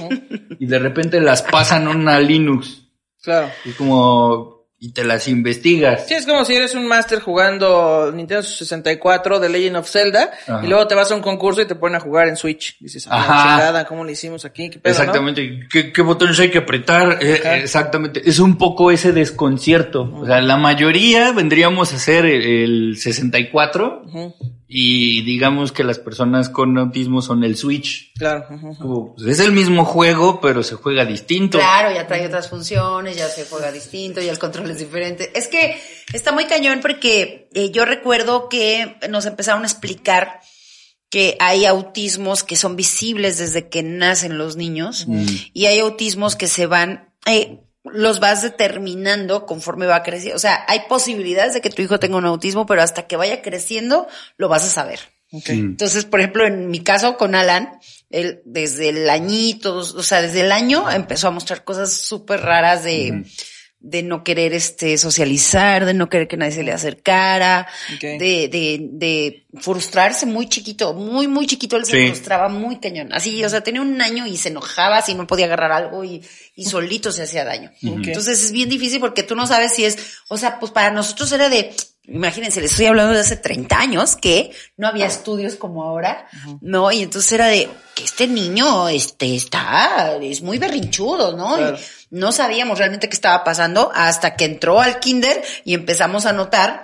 y de repente las pasan a una Linux. Claro. Y como, y te las investigas. Sí, es como si eres un máster jugando Nintendo 64 de Legend of Zelda Ajá. y luego te vas a un concurso y te ponen a jugar en Switch. Dices, ah, Ajá. chingada, ¿cómo le hicimos aquí? ¿Qué pedo, no? Exactamente. ¿Qué, qué botones hay que apretar? Eh, Ajá. exactamente. Es un poco ese desconcierto. O sea, la mayoría vendríamos a ser el, el 64 Ujú, y digamos que las personas con autismo son el Switch. Claro. Como, pues, es el mismo juego, pero se juega distinto. Claro, ya trae otras funciones, ya se juega distinto, ya el control es diferente. Es que está muy cañón porque eh, yo recuerdo que nos empezaron a explicar que hay autismos que son visibles desde que nacen los niños y hay autismos que se van, eh, los vas determinando conforme va creciendo. O sea, hay posibilidades de que tu hijo tenga un autismo, pero hasta que vaya creciendo lo vas a saber. Entonces, por ejemplo, en mi caso con Alan, él desde el añito, o sea, desde el año empezó a mostrar cosas súper raras de, de no querer este socializar, de no querer que nadie se le acercara, de, de, de frustrarse muy chiquito, muy, muy chiquito, él se Sí. frustraba muy cañón. Así, o sea, tenía un año y se enojaba si no podía agarrar algo y, y solito se hacía daño. Entonces es bien difícil porque tú no sabes si es, o sea, pues para nosotros era de, imagínense, les estoy hablando de hace 30 años que no había estudios como ahora, ¿no? Y entonces era de que este niño, este, está, es muy berrinchudo, ¿no? Claro. Y no sabíamos realmente qué estaba pasando hasta que entró al kinder y empezamos a notar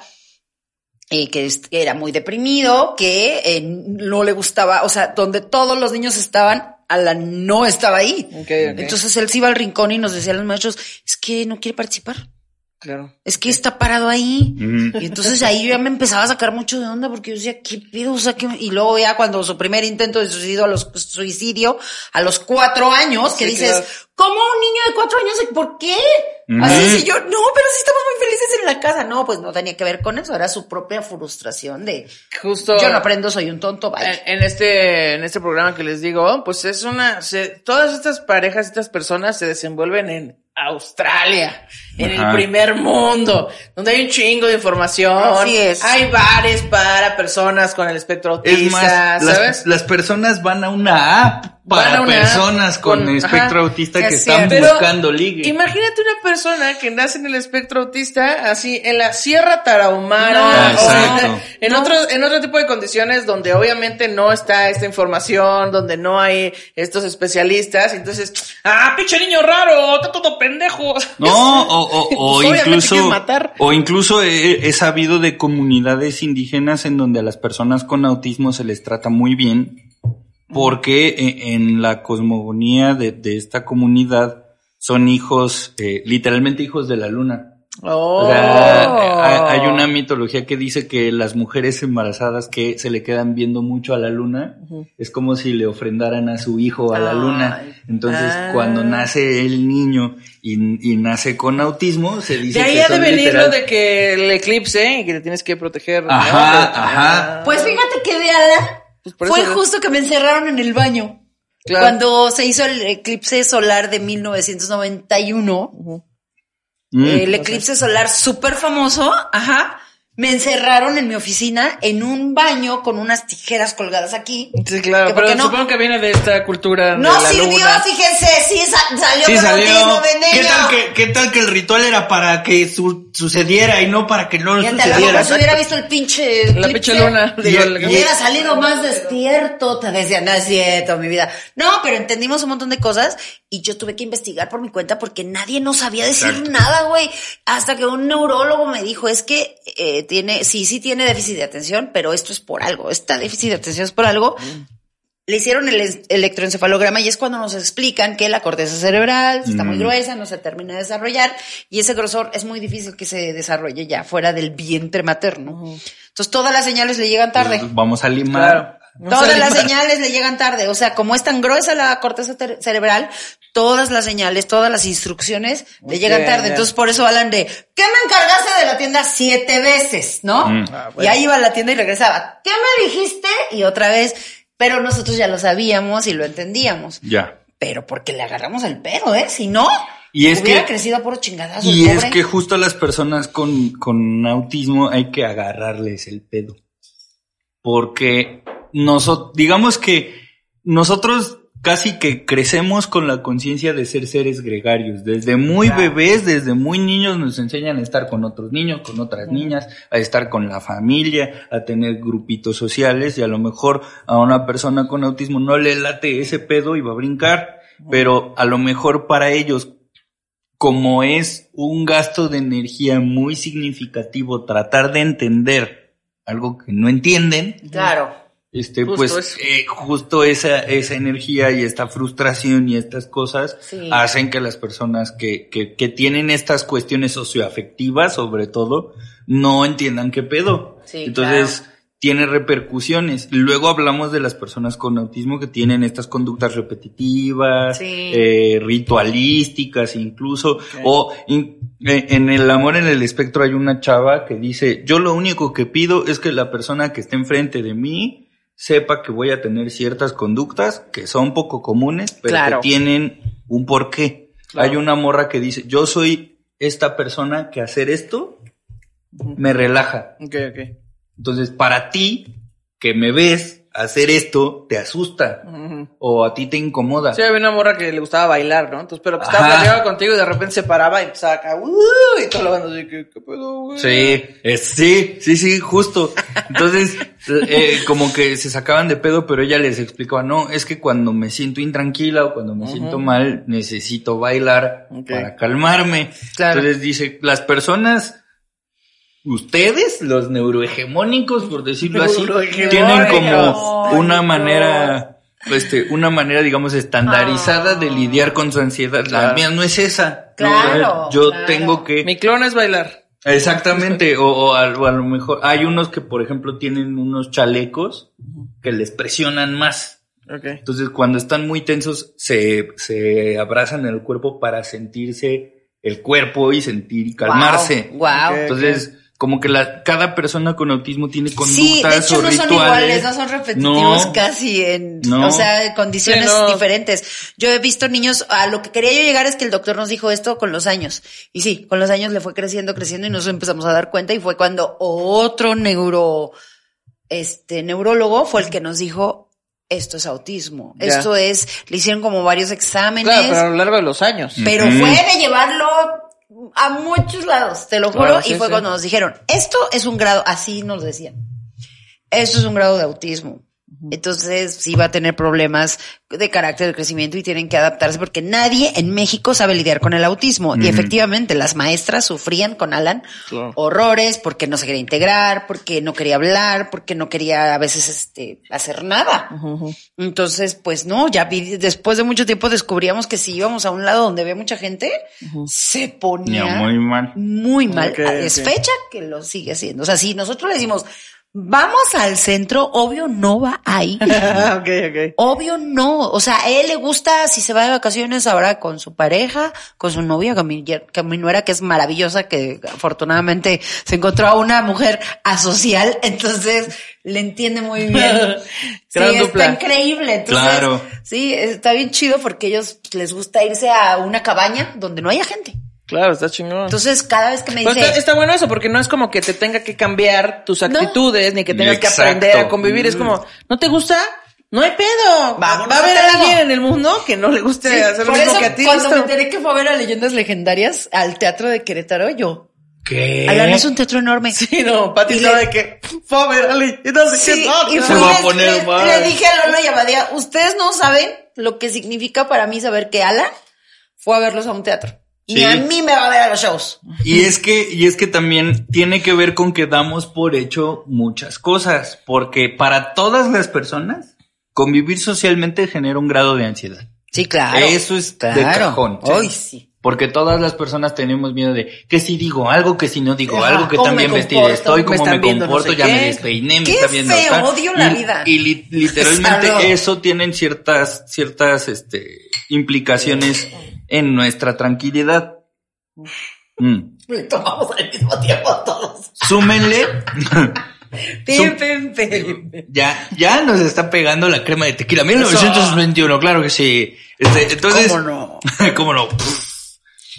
eh, que era muy deprimido, que eh, no le gustaba, o sea, donde todos los niños estaban, Alan no estaba ahí. Entonces él se iba al rincón y nos decían los maestros, es que no quiere participar. Claro. Es que está parado ahí. Y entonces ahí yo ya me empezaba a sacar mucho de onda porque yo decía, ¿qué pedo? O sea, ¿qué? Y luego ya cuando su primer intento de suicidio a los, suicidio a los cuatro años, que Sí, dices, claro. ¿cómo un niño de cuatro años? ¿Por qué? Así si yo, no, pero sí estamos muy felices en la casa. No, pues no tenía que ver con eso, era su propia frustración de, Justo. yo no aprendo, soy un tonto, En, este, en este programa que les digo, pues es una, se- todas estas parejas, estas personas se desenvuelven en Australia, en el primer mundo, donde hay un chingo de información. Así es. Hay bares para personas con el espectro autista, Es más, ¿sabes? las, las personas van a una app para app personas con, con- espectro ajá, autista que están Pero buscando ligue. Imagínate una persona que nace en el espectro autista, así, en la Sierra Tarahumara, No, o exacto. en, en No. otro, en otro tipo de condiciones donde obviamente no está esta información, donde no hay estos especialistas, entonces, ah, pinche niño raro, está todo No, [laughs] o, o, o Pues incluso, matar. o incluso he, he sabido de comunidades indígenas en donde a las personas con autismo se les trata muy bien, porque e- en la cosmogonía de, de esta comunidad son hijos, eh, literalmente hijos de la luna. Oh. O sea, hay hay una mitología que dice que las mujeres embarazadas que se le quedan viendo mucho a la luna es como si le ofrendaran a su hijo a la luna. Entonces, Ah. cuando nace el niño y, y nace con autismo, se dice De ahí que ha son de venir literal- lo de que el eclipse y que te tienes que proteger. ¿no? Ajá. Ah. Pues fíjate que de Alan Pues fue eso- justo que me encerraron en el baño. Claro. Cuando se hizo el eclipse solar de 1991, Mm. el eclipse solar súper famoso, ajá, me encerraron en mi oficina en un baño con unas tijeras colgadas aquí. Sí, claro, pero no- supongo que viene de esta cultura No de la sirvió, luna. fíjense, sí sa- salió Sí con salió. autismo ¿Qué tal, que, ¿Qué tal que el ritual era para que su- sucediera y no para que no Fíjate, a lo sucediera? si hubiera visto el pinche La pinche luna. Digo, Y- el- Hubiera salido más despierto, te decía, no es cierto, mi vida. No, pero entendimos un montón de cosas y yo tuve que investigar por mi cuenta porque nadie nos sabía decir Exacto. nada, güey. Hasta que un neurólogo me dijo, es que eh, tiene, sí, sí tiene déficit de atención, pero esto es por algo. Esta déficit de atención es por algo. Le hicieron el electroencefalograma y es cuando nos explican que la corteza cerebral está muy Mm. gruesa, no se termina de desarrollar y ese grosor es muy difícil que se desarrolle ya fuera del vientre materno. Entonces todas las señales le llegan tarde. Vamos a limar. Claro. Todas las señales le llegan tarde. O sea, como es tan gruesa la corteza cerebral, todas las señales, todas las instrucciones le llegan tarde. Entonces, por eso hablan de, ¿qué me encargaste de la tienda siete veces? ¿no? Mm. Ah, Y ahí iba a la tienda y regresaba. ¿Qué me dijiste? Y otra vez. Pero nosotros ya lo sabíamos y lo entendíamos. Ya. Pero porque le agarramos el pedo, ¿eh? Si no, Y es Hubiera que crecido a puro chingadazo. y es que justo a las personas con, con autismo hay que agarrarles el pedo. Porque nosotros, digamos que nosotros casi que crecemos con la conciencia de ser seres gregarios. Desde muy Claro. bebés, desde muy niños nos enseñan a estar con otros niños, con otras niñas, a estar con la familia, a tener grupitos sociales y a lo mejor a una persona con autismo no le late ese pedo y va a brincar. Pero a lo mejor para ellos como es un gasto de energía muy significativo tratar de entender algo que no entienden, Claro. Este, Justo pues eso. eh, justo esa, esa energía y esta frustración y estas cosas Sí. hacen que las personas que, que, que tienen estas cuestiones socioafectivas, sobre todo, no entiendan qué pedo. Sí, Entonces, tiene repercusiones. Luego hablamos de las personas con autismo que tienen estas conductas repetitivas, Sí. eh, ritualísticas incluso, o in- eh, en el amor en el espectro hay una chava que dice, yo lo único que pido es que la persona que esté enfrente de mí sepa que voy a tener ciertas conductas que son poco comunes, pero Claro. que tienen un porqué. Claro. Hay una morra que dice, yo soy esta persona que hacer esto me relaja. Ok, ok. Entonces, para ti, que me ves hacer esto, te asusta o a ti te incomoda. Sí, había una morra que le gustaba bailar, ¿no? Entonces, pero que estaba platicando contigo y de repente se paraba y empezaba acá, "Uh", y todo lo banda así, ¿qué, qué pedo, güey? Sí, es- sí, sí, sí, justo. Entonces, [laughs] eh, como que se sacaban de pedo, pero ella les explicaba, no, es que cuando me siento intranquila o cuando me siento mal, necesito bailar para calmarme. Claro. Entonces dice, las personas, ustedes, los neurohegemónicos, por decirlo así, tienen como una no. manera, este, una manera, digamos, estandarizada de lidiar con su ansiedad. La mía no es esa. Claro, Yo claro. tengo que Mi clon es bailar. Exactamente, o, o a, o a lo mejor hay unos que, por ejemplo, tienen unos chalecos que les presionan más. Entonces, cuando están muy tensos, se, se abrazan el cuerpo para sentirse el cuerpo y sentir y calmarse. Wow. Entonces, como que la, cada persona con autismo tiene conductas Sí, de hecho o no son rituales. iguales, no son repetitivos No. casi en, No. o sea, condiciones Sí, no. diferentes. Yo he visto niños, a lo que quería yo llegar es que el doctor nos dijo esto con los años. Y sí, con los años le fue creciendo, creciendo y nos empezamos a dar cuenta y fue cuando otro neuro, este, neurólogo fue el que nos dijo, esto es autismo. Ya. Esto es, le hicieron como varios exámenes. Claro, pero a lo largo de los años. Pero fue de llevarlo a muchos lados, te lo juro. Claro, y fue sí. cuando nos dijeron, esto es un grado, así nos decían, esto es un grado de autismo. Entonces sí va a tener problemas de carácter de crecimiento y tienen que adaptarse porque nadie en México sabe lidiar con el autismo. Y efectivamente las maestras sufrían con Alan Claro. horrores porque no se quería integrar, porque no quería hablar, porque no quería a veces este, hacer nada. Entonces, pues no, ya vi- después de mucho tiempo descubríamos que si íbamos a un lado donde había mucha gente, se ponía muy mal. muy mal. Ok, es ok. fecha que lo sigue haciendo. O sea, si nosotros le decimos, vamos al centro, obvio no va ahí. [laughs] Obvio no, o sea, a él le gusta si se va de vacaciones ahora con su pareja, con su novia, con mi, con mi nuera que es maravillosa, que afortunadamente se encontró a una mujer asocial, [laughs] entonces le entiende muy bien. [laughs] sí, Gran está dupla. increíble. Entonces, Claro. sí, está bien chido porque ellos les gusta irse a una cabaña donde no haya gente. Claro, está chingón. Entonces, cada vez que me dice, está, está bueno eso, porque no es como que te tenga que cambiar tus actitudes, ni que tengas Exacto. que aprender a convivir. Es como, ¿no te gusta? No hay pedo. Vámonos Va a haber a alguien en el mundo que no le guste Sí, hacer lo mismo eso, que a ti. cuando me enteré que fue a ver a Leyendas Legendarias al Teatro de Querétaro, yo, ¿Qué? Alan es un teatro enorme. Sí, no, Pati Y estaba le- de que, fue Ali, y no sé Sí, qué, no, y. Se va a poner le, mal. le dije a Lola y a Badía, ustedes no saben lo que significa para mí saber que Alan fue a verlos a un teatro. Ni Sí. a mí me va a ver a los shows. Y es que, y es que también tiene que ver con que damos por hecho muchas cosas, porque para todas las personas, convivir socialmente genera un grado de ansiedad. Sí, claro. Eso es de cajón. Ay, sí. Porque todas las personas tenemos miedo de que si digo algo, que si no digo Ajá, algo, que también comporto, estoy, cómo me, no comporto, sé ya qué. me despeiné, me está viendo feo, acá. odio la Y- vida. Y, li- literalmente Salud. eso tienen ciertas, ciertas, este, implicaciones en nuestra tranquilidad. Mm. [laughs] Tomamos al mismo tiempo todos. Súmenle. [laughs] Pim, pim, pim. Ya, ya nos está pegando la crema de tequila. 1921, claro que sí. Este, entonces, ¿Cómo no? [laughs] ¿Cómo no?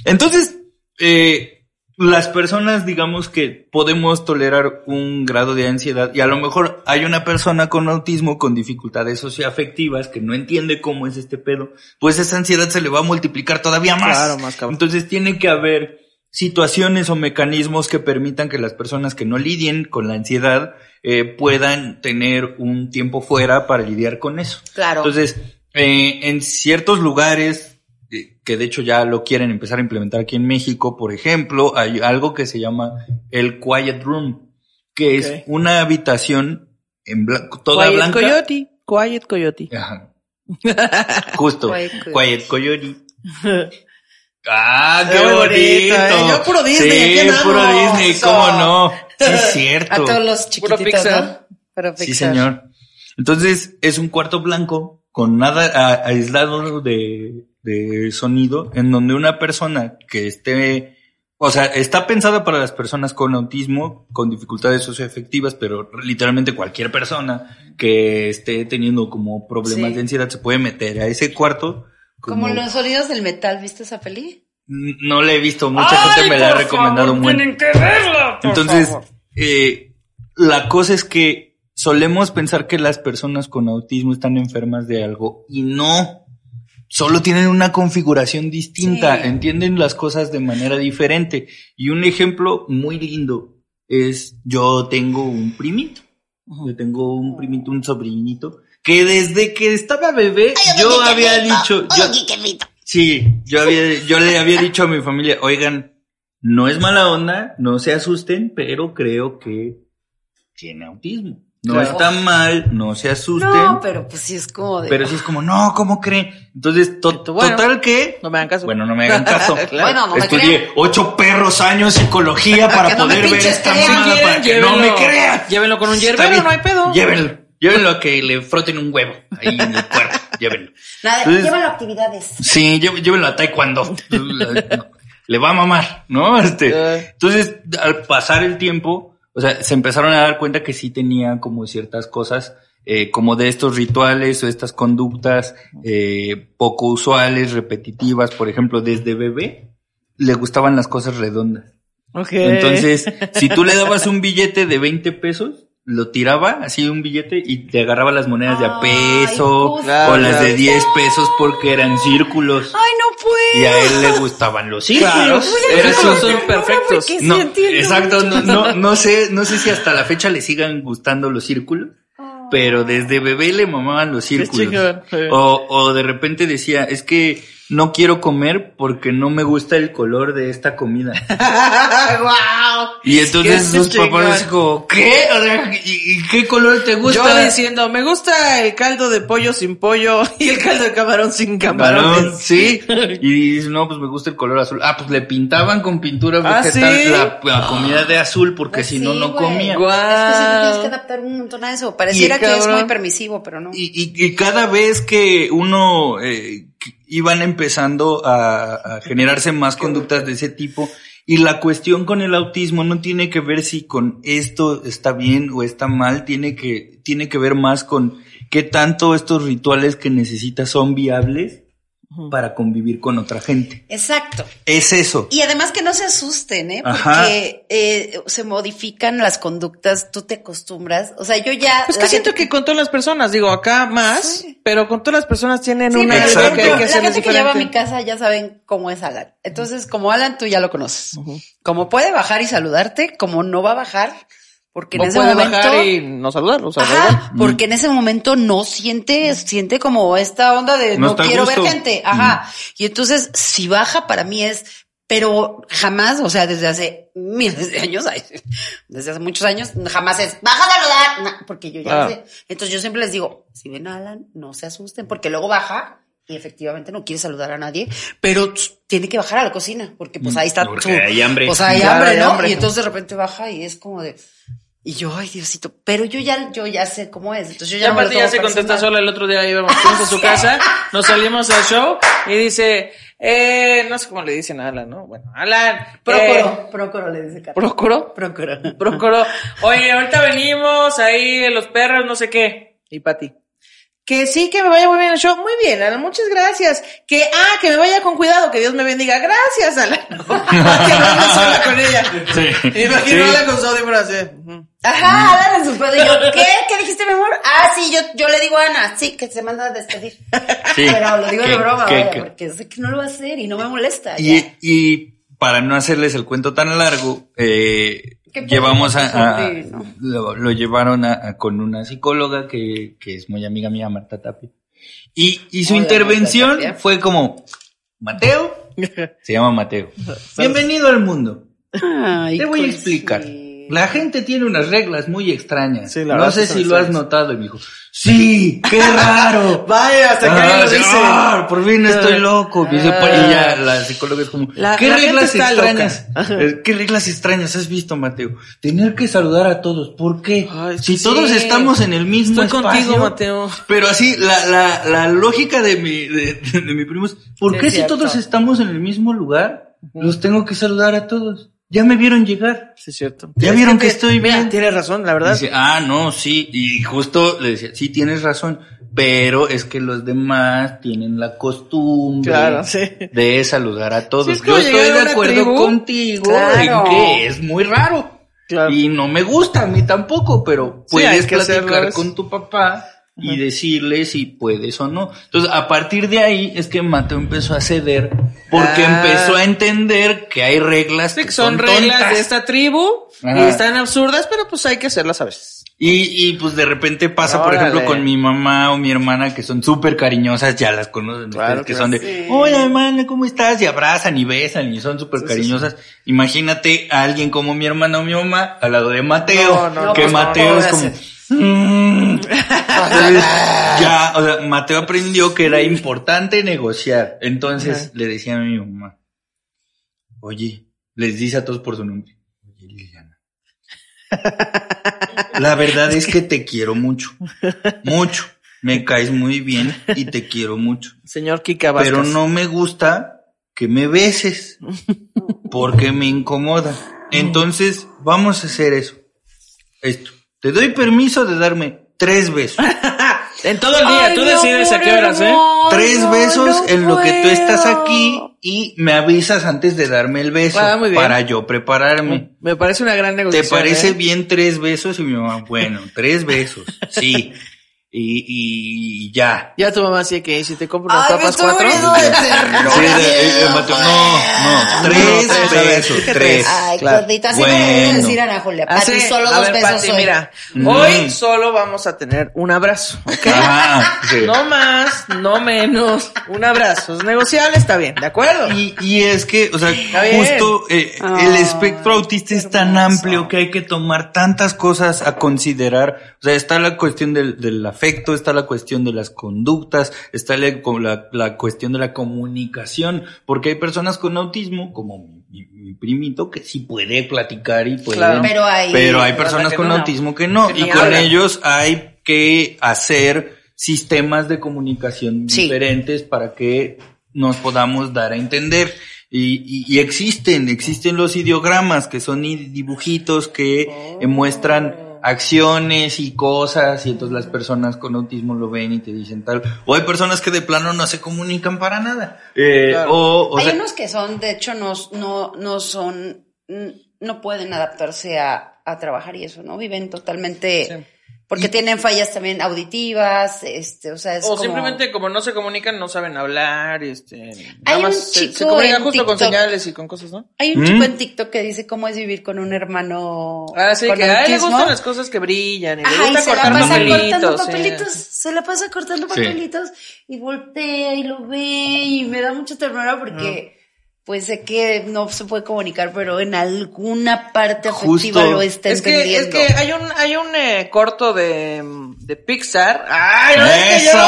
Entonces, eh, las personas, digamos que podemos tolerar un grado de ansiedad y a lo mejor hay una persona con autismo con dificultades socioafectivas que no entiende cómo es este pedo, pues esa ansiedad se le va a multiplicar todavía más. Claro, más cabrón. Entonces tiene que haber situaciones o mecanismos que permitan que las personas que no lidien con la ansiedad eh, puedan tener un tiempo fuera para lidiar con eso. Claro. Entonces, eh, en ciertos lugares, que de hecho ya lo quieren empezar a implementar aquí en México, por ejemplo, hay algo que se llama el Quiet Room, que es una habitación en blanco, toda Quiet blanca. Coyote. Quiet Coyote. Ajá. [laughs] Justo. Quiet Quiet, Coyote. [laughs] Ah, qué Qué bonito, bonito. ¿eh? Yo puro Disney, Sí, puro Disney, cómo no. Sí, es [laughs] A cierto. todos los Puro chiquititos, Pixar. ¿no? Pero Sí, Pixar. señor. Entonces, es un cuarto blanco con nada a- aislado de, de sonido, en donde una persona que esté, o sea, está pensada para las personas con autismo, con dificultades socioafectivas, pero literalmente cualquier persona que esté teniendo como problemas Sí. de ansiedad se puede meter a ese cuarto. Como los sonidos del metal, ¿viste esa peli? No la he visto, mucha gente me la ha recomendado muy. que verla. Entonces, eh, la cosa es que solemos pensar que las personas con autismo están enfermas de algo y no. Solo tienen una configuración distinta, Sí. entienden las cosas de manera diferente. Y un ejemplo muy lindo es, yo tengo un primito. Yo tengo un primito, un sobrinito, que desde que estaba bebé, yo había dicho, yo, Sí, yo había, yo le había dicho a mi familia, oigan, no es mala onda, no se asusten, pero creo que tiene autismo. No Claro. está mal, no se asusten. No, pero pues sí es como de... pero sí es como, no, ¿cómo creen? Entonces, to- tú, bueno, total que, No me hagan caso. bueno, no me hagan caso. [laughs] Claro. Bueno, no me Estudié crean. ocho perros años psicología [laughs] para que no me poder ver esta crean. mamada, para que no me crean. Llévenlo con un bien. no hay pedo. Llévenlo, llévenlo a que le froten un huevo ahí en el cuerpo, llévenlo. Nada, Entonces- llévalo a actividades. Sí, llé- llévenlo a taekwondo. [laughs] Le va a mamar, ¿no? Este, entonces, al pasar el tiempo, o sea, se empezaron a dar cuenta que sí tenía como ciertas cosas, eh, como de estos rituales o estas conductas eh, poco usuales, repetitivas. Por ejemplo, desde bebé le gustaban las cosas redondas. Entonces, si tú le dabas [laughs] un billete de 20 pesos, lo tiraba, así un billete, y te agarraba las monedas de a peso, o las de Claro. 10 pesos porque eran círculos. Ay, no puedo. Y a él le gustaban los círculos. Claro, Era esos su- son perfectos. no, exacto, no, no, no sé, no sé si hasta la fecha le sigan gustando los círculos, pero desde bebé le mamaban los círculos. O, o de repente decía, es que no quiero comer porque no me gusta el color de esta comida. [laughs] ¡Wow! Y entonces sus papás como, ¿qué? O sea, ¿y, y qué color te gusta? Yo diciendo, me gusta el caldo de pollo sin pollo [laughs] y el caldo de camarón sin Camarón, sí. [laughs] Y dice, no, pues me gusta el color azul. Ah, pues le pintaban con pintura ¿Ah, vegetal sí? la, la comida de azul porque Pues si sí, no, no comía. Guau. Es que sí te tienes que adaptar un montón a eso. Pareciera que es muy permisivo, pero no. Y, y, y cada vez que uno eh, iban empezando a, generarse más conductas de ese tipo, y la cuestión con el autismo no tiene que ver si con esto está bien o está mal, tiene que, tiene que ver más con qué tanto estos rituales que necesitas son viables para convivir con otra gente. Exacto. Es eso. Y además que no se asusten, ¿eh? Porque eh, se modifican las conductas, tú te acostumbras. O sea, yo ya... Pues que siento gente- que con todas las personas, digo, acá más, Sí. pero con todas las personas tienen Sí, una algo que hay que la hacer gente que lleva a mi casa ya saben cómo es Alan. Entonces, como Alan, tú ya lo conoces. Como puede bajar y saludarte, como no va a bajar, porque en ese puede momento... bajar y no saludar, o sea. Ajá, porque en ese momento no siente, siente como esta onda de No quiero ver gente. Ajá. Y entonces, si baja para mí es, pero jamás, o sea, desde hace miles de años, desde hace muchos años, jamás es, baja a saludar, no, porque yo ya lo sé. Entonces yo siempre les digo, si ven a Alan, no se asusten, porque luego baja y efectivamente no quiere saludar a nadie, pero tiene que bajar a la cocina, porque pues ahí está Mm, Porque su- hay hambre. Pues hay hambre, hay ¿no? hambre. Y entonces de repente baja y es como de, y yo, ay Diosito, pero yo ya, yo ya sé cómo es, entonces yo ya no me lo aparte ya se contesta sola el otro día íbamos fuimos a su [laughs] casa, nos salimos al show y dice, eh, no sé cómo le dicen a Alan, ¿no? Bueno, Alan, eh, Procuro, procuro, le dice Carlos. procuro, Procuro. procuro. Oye, ahorita venimos ahí los perros, no sé qué. Y Pati, Que sí, que me vaya muy bien el show. Muy bien, Alan, muchas gracias. Que, ah, que me vaya con cuidado, que Dios me bendiga. Gracias, Alan. No, [laughs] que no sola con ella. Sí. Imagino Sí. Alan con así. Ajá, Alan en su pedo. Y yo, ¿qué? ¿Qué dijiste, mi amor? Ah, sí, yo, yo le digo a Ana, sí, que se manda a despedir. Sí. Pero lo digo de broma, vaya, que- porque sé que no lo va a hacer y no me molesta. ya. Y, y para no hacerles el cuento tan largo, eh, ¿Qué llevamos a, no? lo, lo llevaron a, a- con una psicóloga que, que es muy amiga mía, Marta Tapia. Y, y su Hola, intervención fue como, Mateo, [laughs] se llama Mateo, bienvenido al mundo. Ay, Te voy a pues explicar. sí. La gente tiene unas reglas muy extrañas. Sí, la no sé si lo has notado. Y me dijo, sí, qué raro. [laughs] Vaya, hasta que Ah, alguien lo dice. ah, por fin estoy loco. Y, se pone- y ya la psicóloga es como, La- ¿qué la reglas extrañas? eh, ¿Qué reglas extrañas has visto, Mateo? Tener que saludar a todos. ¿Por qué? Ay, si sí. todos estamos en el mismo Estoy espacio. contigo, Mateo. Pero así, la, la, la lógica de mi, de, de mi primo es, ¿por Sí, qué es si cierto. todos estamos en el mismo lugar, los tengo que saludar a todos? Ya me vieron llegar. Sí, es cierto. Ya vieron que estoy mira, bien. Tienes razón, la verdad. Dice, ah, no, sí. Y justo le decía, sí, tienes razón. Pero es que los demás tienen la costumbre Claro, sí. de saludar a todos. Sí, es como Yo estoy de acuerdo tribu. contigo Claro. en que es muy raro. Claro. Y no me gusta a mí tampoco, pero puedes platicar con tu papá y decirle si puedes o no. Entonces, a partir de ahí es que Mateo empezó a ceder porque Ah. empezó a entender que hay reglas Sí, que son son reglas tontas. de esta tribu y están absurdas, pero pues hay que hacerlas a veces. Y, y pues de repente pasa, por ejemplo, con mi mamá o mi hermana que son súper cariñosas, ya las conocen, Claro, ustedes, que son de, Sí. hola hermana, ¿cómo estás? Y abrazan y besan y son súper cariñosas. Imagínate a alguien como mi hermana o mi mamá al lado de Mateo, No, no, que pues, Mateo no, es como... "Mm". Entonces, [laughs] ya, o sea, Mateo aprendió que era importante negociar. Entonces le decía a mi mamá, oye, les dice a todos por su nombre, oye Liliana. [laughs] La verdad es que te quiero mucho, mucho. Me caes muy bien y te quiero mucho. Señor Kika Vázquez. Pero no me gusta que me beses porque me incomoda. [laughs] Entonces, vamos a hacer eso. Esto. Te doy permiso de darme tres besos. [laughs] En todo el día, Ay, tú decides a qué horas, ¿eh? tres besos no en lo que tú estás aquí y me avisas antes de darme el beso Ah, muy bien. para yo prepararme. Me parece una gran ¿Te negociación. parece ¿eh? bien tres besos? Y mi mamá, bueno, tres besos, sí. [laughs] Y, y ya. Ya tu mamá así que si te compro unas Ay, papas cuatro. Sí, eh, no, no, tres tres, a ver, besos, dije tres. Ay, Claro. gordita, así no le voy a Bueno. decir Ana Julia. Así, solo a dos ver, besos Pati, hoy. mira, Mm. hoy solo vamos a tener un abrazo, ¿ok? Ajá, sí. No más, no menos, un abrazo. Es negociable, está bien, ¿de acuerdo? Y, y es que, o sea, bien. justo eh, el espectro autista es tan amplio que hay que tomar tantas cosas a considerar. O sea, está la cuestión del, del afecto, está la cuestión de las conductas, está la, la, la cuestión de la comunicación, porque hay personas con autismo, como mi, mi- mi primito, que sí puede platicar y puede... Claro. Pero hay- pero hay personas con no. autismo que no. Que y con hablan. ellos hay que hacer sistemas de comunicación Sí. diferentes para que nos podamos dar a entender. Y, y- y existen, existen los ideogramas, que son dibujitos que eh, muestran acciones y cosas, y entonces las personas con autismo lo ven y te dicen tal. O hay personas que de plano no se comunican para nada. Eh, Claro. o, o Hay sea, unos que son, de hecho, no, no, no son, no pueden adaptarse a, a trabajar y eso, ¿no? Viven totalmente, Sí. Porque tienen fallas también auditivas, este, o sea, es O como- simplemente como no se comunican, no saben hablar, este, nada Hay un más se, se chico comunican en justo con TikTok. señales y con cosas, ¿no? Hay un ¿Mm? chico en TikTok que dice cómo es vivir con un hermano Ah, sí, con que a él le gustan las cosas que brillan y le Ajá, y gusta se la cortar pasa papelitos. cortando sí. papelitos, se la pasa cortando Sí. papelitos y voltea y lo ve y me da mucha ternura porque pues sé que no se puede comunicar, pero en alguna parte afectiva Justo. lo está Es que, es entendiendo. que hay un, hay un eh, corto de, de Pixar. ¡Ay, no es que yo! ¡Eso!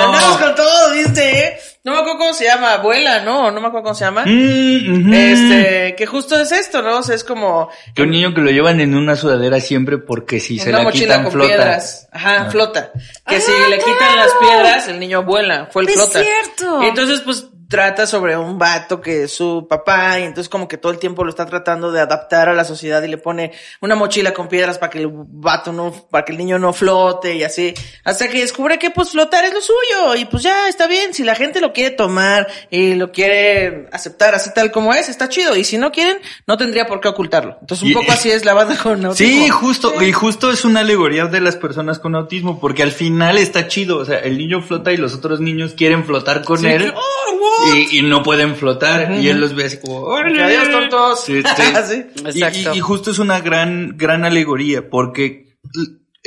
Andamos con todo, ¿viste? eh? No me acuerdo cómo se llama, abuela, no, no me acuerdo cómo se llama. Mm, ujú. Este, que justo es esto, ¿no? O sea, es como Que un niño que lo llevan en una sudadera siempre porque si se una la mochila quitan con flota. piedras. Ajá, Ah. flota. Que Ah, si le quitan claro. las piedras, el niño vuela, fue el Es flota. cierto. Entonces, pues, trata sobre un vato que es su papá y entonces como que todo el tiempo lo está tratando de adaptar a la sociedad y le pone una mochila con piedras para que el vato no, para que el niño no flote y así, hasta que descubre que pues flotar es lo suyo y pues ya está bien, si la gente lo quiere tomar y lo quiere aceptar así tal como es, está chido. Y si no quieren, no tendría por qué ocultarlo. Entonces un Y- poco así es la banda con autismo. Sí, justo, y justo es una alegoría de las personas con autismo, porque al final está chido, o sea, el niño flota y los otros niños quieren flotar con Sí, él. Que- oh? Y, y no pueden flotar, y él los ve así como, adiós, tontos. Sí, sí. [laughs] Sí. Y- Exacto. Y, y justo es una gran, gran alegoría, porque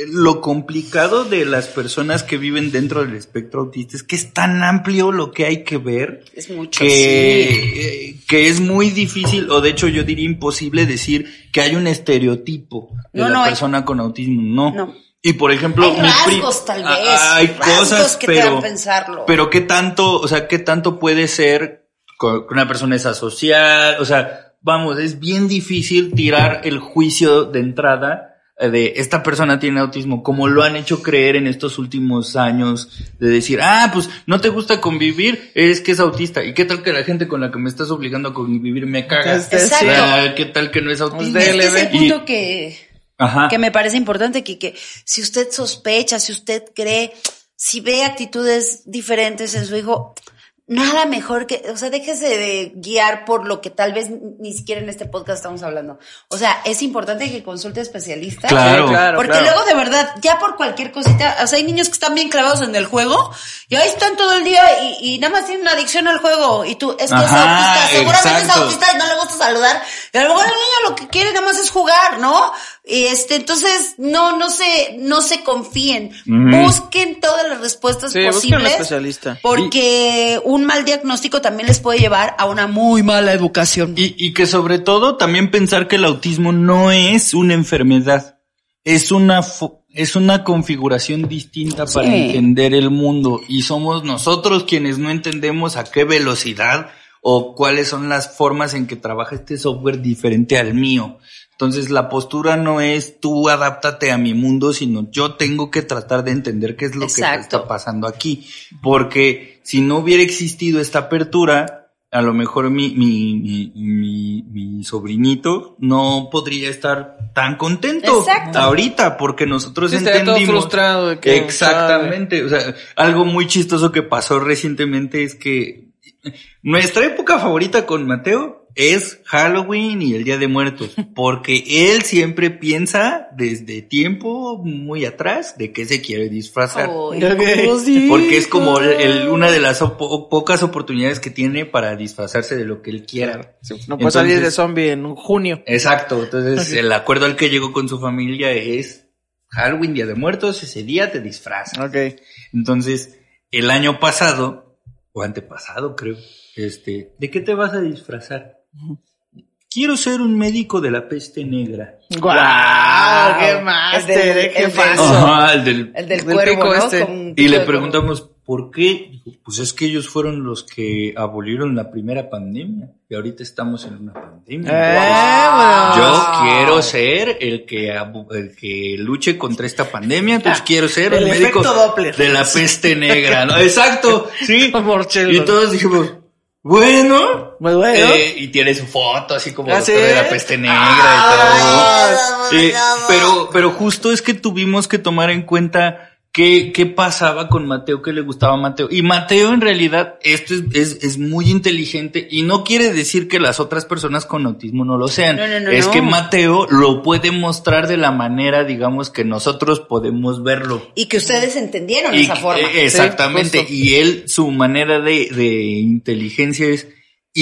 lo complicado de las personas que viven dentro del espectro autista es que es tan amplio lo que hay que ver Es mucho, que, sí. eh, que es muy difícil, o de hecho yo diría imposible decir que hay un estereotipo de No, la no hay. persona con autismo, no. No. Y por ejemplo, Hay rasgos, tal Ah, vez, hay rasgos cosas, que te pero, hagan pensarlo. pero qué tanto, o sea, qué tanto puede ser que una persona es asocial, o sea, vamos, es bien difícil tirar el juicio de entrada eh, de esta persona tiene autismo, como lo han hecho creer en estos últimos años, de decir, ah, pues no te gusta convivir, es que es autista. ¿Y qué tal que la gente con la que me estás obligando a convivir me caga? Exacto. O sea, ¿Qué tal que no es autista? Pues Este es el Y- punto que, Que me parece importante, que, que si usted sospecha, si usted cree, si ve actitudes diferentes en su hijo, nada mejor que, o sea, déjese de guiar por lo que tal vez ni siquiera en este podcast estamos hablando. O sea, es importante que consulte especialistas. Claro. Sí, claro, Porque claro. luego de verdad, ya por cualquier cosita, o sea, hay niños que están bien clavados en el juego y ahí están todo el día y, y nada más tienen una adicción al juego y tú, es que es Ajá, autista, seguramente es exacto. autista y no le gusta saludar. Y a lo mejor el niño lo que quiere nada más es jugar, ¿no? Y este, entonces, no, no se, no se confíen. Ujú. Busquen todas las respuestas Sí, busquen un posibles. especialista. Porque un mal diagnóstico también les puede llevar a una muy mala educación. Y, y que sobre todo también pensar que el autismo no es una enfermedad, es una, es una configuración distinta para Sí. entender el mundo y somos nosotros quienes no entendemos a qué velocidad o cuáles son las formas en que trabaja este software diferente al mío. Entonces la postura no es tú adáptate a mi mundo, sino yo tengo que tratar de entender qué es lo que está pasando aquí. Porque si no hubiera existido esta apertura, a lo mejor mi, mi, mi, mi, mi sobrinito no podría estar tan contento Exacto. ahorita, porque nosotros Sí, estaría todo entendimos. frustrado de que Exactamente. O sea, algo muy chistoso que pasó recientemente es que nuestra época favorita con Mateo es Halloween y el Día de Muertos, [laughs] porque él siempre piensa desde tiempo muy atrás de qué se quiere disfrazar. Porque es como el- el- una de las po- pocas oportunidades que tiene para disfrazarse de lo que él quiera. No puede salir de zombie en junio. Exacto, entonces el acuerdo al que llegó con su familia es Halloween, Día de Muertos, ese día te disfrazas. Ok. Entonces, el año pasado, o antepasado creo, este, ¿de qué te vas a disfrazar? Quiero ser un médico de la peste negra. ¡Guau! ¡Qué El máster! del- ¡Qué el del- paso! Ajá, el del... El del Del cuervo, ¿no? este. Y le preguntamos, ¿por qué? Dijo, pues es que ellos fueron los que abolieron la primera pandemia. Y ahorita estamos en una pandemia. Eh, Yo Ah. quiero ser el que, el que luche contra esta pandemia, entonces quiero ser el el médico efecto Doppler. de la peste negra, ¿no? Exacto, [laughs] sí. Y todos dijimos, bueno, Pues bueno. eh, y tiene su foto así como ¿Ah, sí? de la peste negra Ah, y todo. Eh, pero, pero justo es que tuvimos que tomar en cuenta qué, qué pasaba con Mateo, qué le gustaba a Mateo. Y Mateo en realidad esto es, es, es muy inteligente y no quiere decir que las otras personas con autismo no lo sean. No, no, no, es que Mateo lo puede mostrar de la manera, digamos, que nosotros podemos verlo. Y que ustedes entendieron Y- esa forma. eh, exactamente. Sí, y él, su manera de, de inteligencia es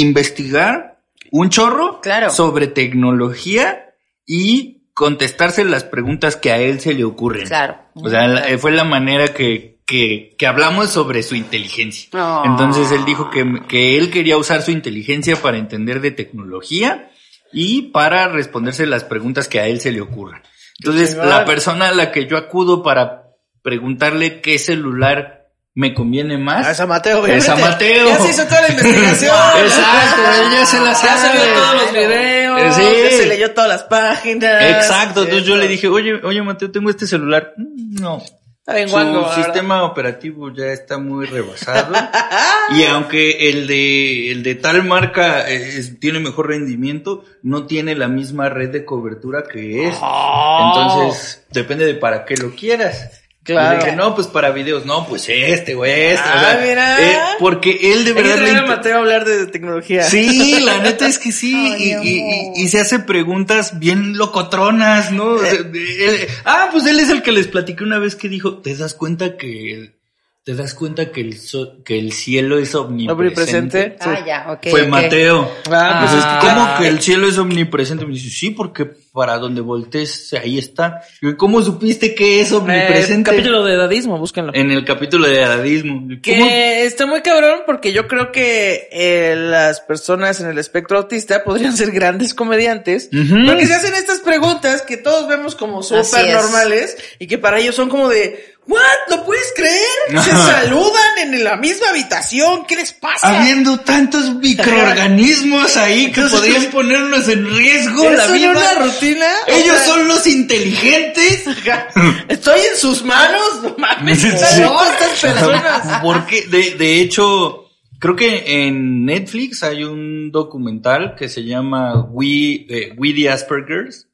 investigar un chorro Claro. sobre tecnología y contestarse las preguntas que a él se le ocurren. Claro. O sea, la- eh, fue la manera que, que, que hablamos sobre su inteligencia. Oh. Entonces él dijo que, que él quería usar su inteligencia para entender de tecnología y para responderse las preguntas que a él se le ocurran. Entonces, la persona a la que yo acudo para preguntarle qué celular me conviene más. Ah, es a Mateo, Es a. Mateo. Ya se hizo toda la investigación. [laughs] Exacto, ella se la Ya se sabe. vio todos los videos. Eh, sí. Ya se leyó todas las páginas. Exacto, entonces yo le dije, oye, oye Mateo, tengo este celular. Mm, No, Está bien Su guango, la verdad. sistema operativo ya está muy rebasado. y aunque el de, el de tal marca eh, es- tiene mejor rendimiento, no tiene la misma red de cobertura que es. Entonces, depende de para qué lo quieras. Claro. Y dije, no, pues para videos, no, pues este, güey, este. Ah, o sea, mira. eh, porque él de verdad le Mateo a hablar de tecnología. Sí, la [laughs] neta es que sí, y, amor. y- y- y se hace preguntas bien locotronas, ¿no? O sea, de- él- ah, pues él es el que les platiqué una vez que dijo, ¿te das cuenta que te das cuenta que el so- que el cielo es omnipresente? Omnipresente. Ah, ya, ok. Fue. Mateo. Ah, Pues es, Ah. ¿Cómo que el cielo es omnipresente? Me dice, sí, porque para donde voltees, ahí está. ¿Cómo supiste que es Eh, omnipresente? capítulo de dadismo, búsquenlo. En el capítulo de Adadismo. ¿Cómo? Que está muy cabrón porque yo creo que eh, las personas en el espectro autista podrían ser grandes comediantes porque se hacen estas preguntas que todos vemos como súper es. normales y que para ellos son como de ¿What? ¿Lo puedes creer? Se saludan en la misma habitación. ¿Qué les pasa? Habiendo tantos microorganismos ahí que Entonces, podrían ponernos en riesgo la ¿Eso en vida. una rutina? O Ellos sea, son los inteligentes. Estoy en sus manos. No mames. Sí. estas personas. Porque, de, de hecho, creo que en Netflix hay un documental que se llama We, eh, We the Aspergers,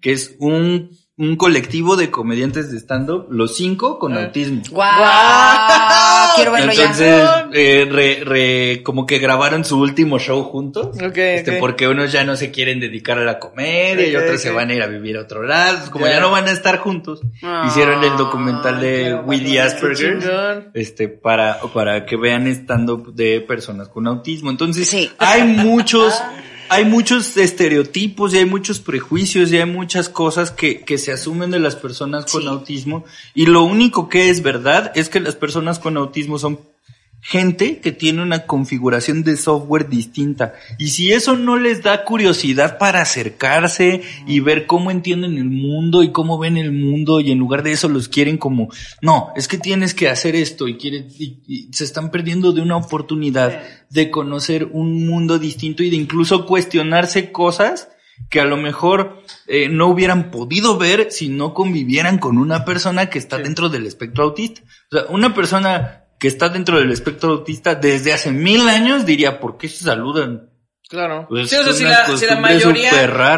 que es un, un colectivo de comediantes de stand-up, los cinco con Ah. autismo. ¡Guau! Quiero verlo Entonces, ya. eh, re- re- como que grabaron su último show juntos. Ok, Este, porque unos ya no se quieren dedicar a la comedia y otros se van a ir a vivir a otro lado. Como Ya. ya no van a estar juntos, Ah, hicieron el documental de bueno, Asperger. Este, para, para que vean stand-up de personas con autismo. Entonces, Sí. hay [laughs] muchos, hay muchos estereotipos y hay muchos prejuicios y hay muchas cosas que, que se asumen de las personas con Sí. autismo. Y lo único que es verdad es que las personas con autismo son gente que tiene una configuración de software distinta. Y si eso no les da curiosidad para acercarse y ver cómo entienden el mundo y cómo ven el mundo y en lugar de eso los quieren como, no, es que tienes que hacer esto y, quieren, y, y se están perdiendo de una oportunidad de conocer un mundo distinto y de incluso cuestionarse cosas que a lo mejor eh, no hubieran podido ver si no convivieran con una persona que está dentro del espectro autista. O sea, una persona que está dentro del espectro autista desde hace mil años diría, ¿por qué se saludan? Claro. Pues sí, o sea, es si la, si la costumbre mayoría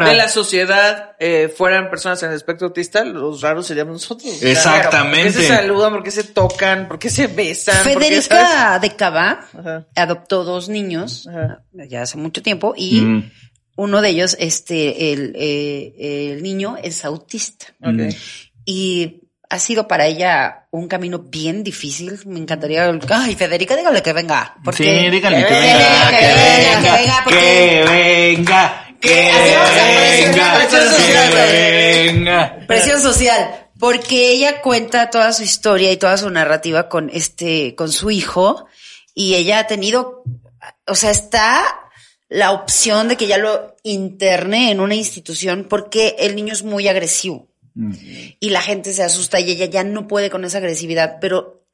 de la sociedad eh, fueran personas en el espectro autista, los raros seríamos nosotros. Exactamente. ¿Por qué se saludan? ¿Por qué se tocan? ¿Por qué se besan? Federica de Cava Ajá. adoptó dos niños Ajá. ya hace mucho tiempo y Mm. uno de ellos, este, el, eh, el niño es autista Ok. Mm. y ha sido para ella un camino bien difícil. Me encantaría. Ay, Federica, dígale que venga. Porque Sí, díganle que que venga, que venga, que venga, porque- que venga, que Hacemos la venga, presión social, que venga. Presión social. Porque ella cuenta toda su historia y toda su narrativa con este, con su hijo. Y ella ha tenido, o sea, está la opción de que ya lo interne en una institución porque el niño es muy agresivo. Y la gente se asusta y ella ya no puede con esa agresividad. Pero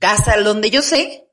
hasta donde yo sé,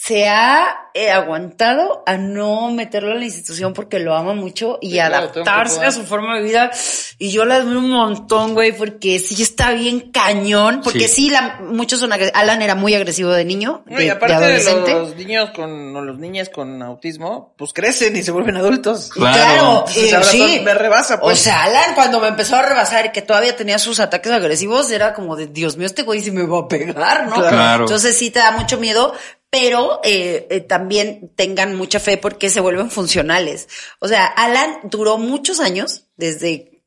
se ha eh, aguantado a no meterlo en la institución porque lo ama mucho y Sí, adaptarse a su forma de vida. Y yo la admiro un montón, güey, porque sí está bien cañón. Porque sí, Sí. la, muchos son Alan era muy agresivo de niño, No, de, y aparte de, adolescente. los niños con, o los niñas con autismo, pues crecen y se vuelven adultos. Claro, Claro. Eh, sí. me rebasa, pues. O sea, Alan, cuando me empezó a rebasar y que todavía tenía sus ataques agresivos, era como de, Dios mío, este güey sí me va a pegar, ¿no? Claro. Entonces sí te da mucho miedo, pero eh, eh, también tengan mucha fe porque se vuelven funcionales. O sea, Alan duró muchos años, desde,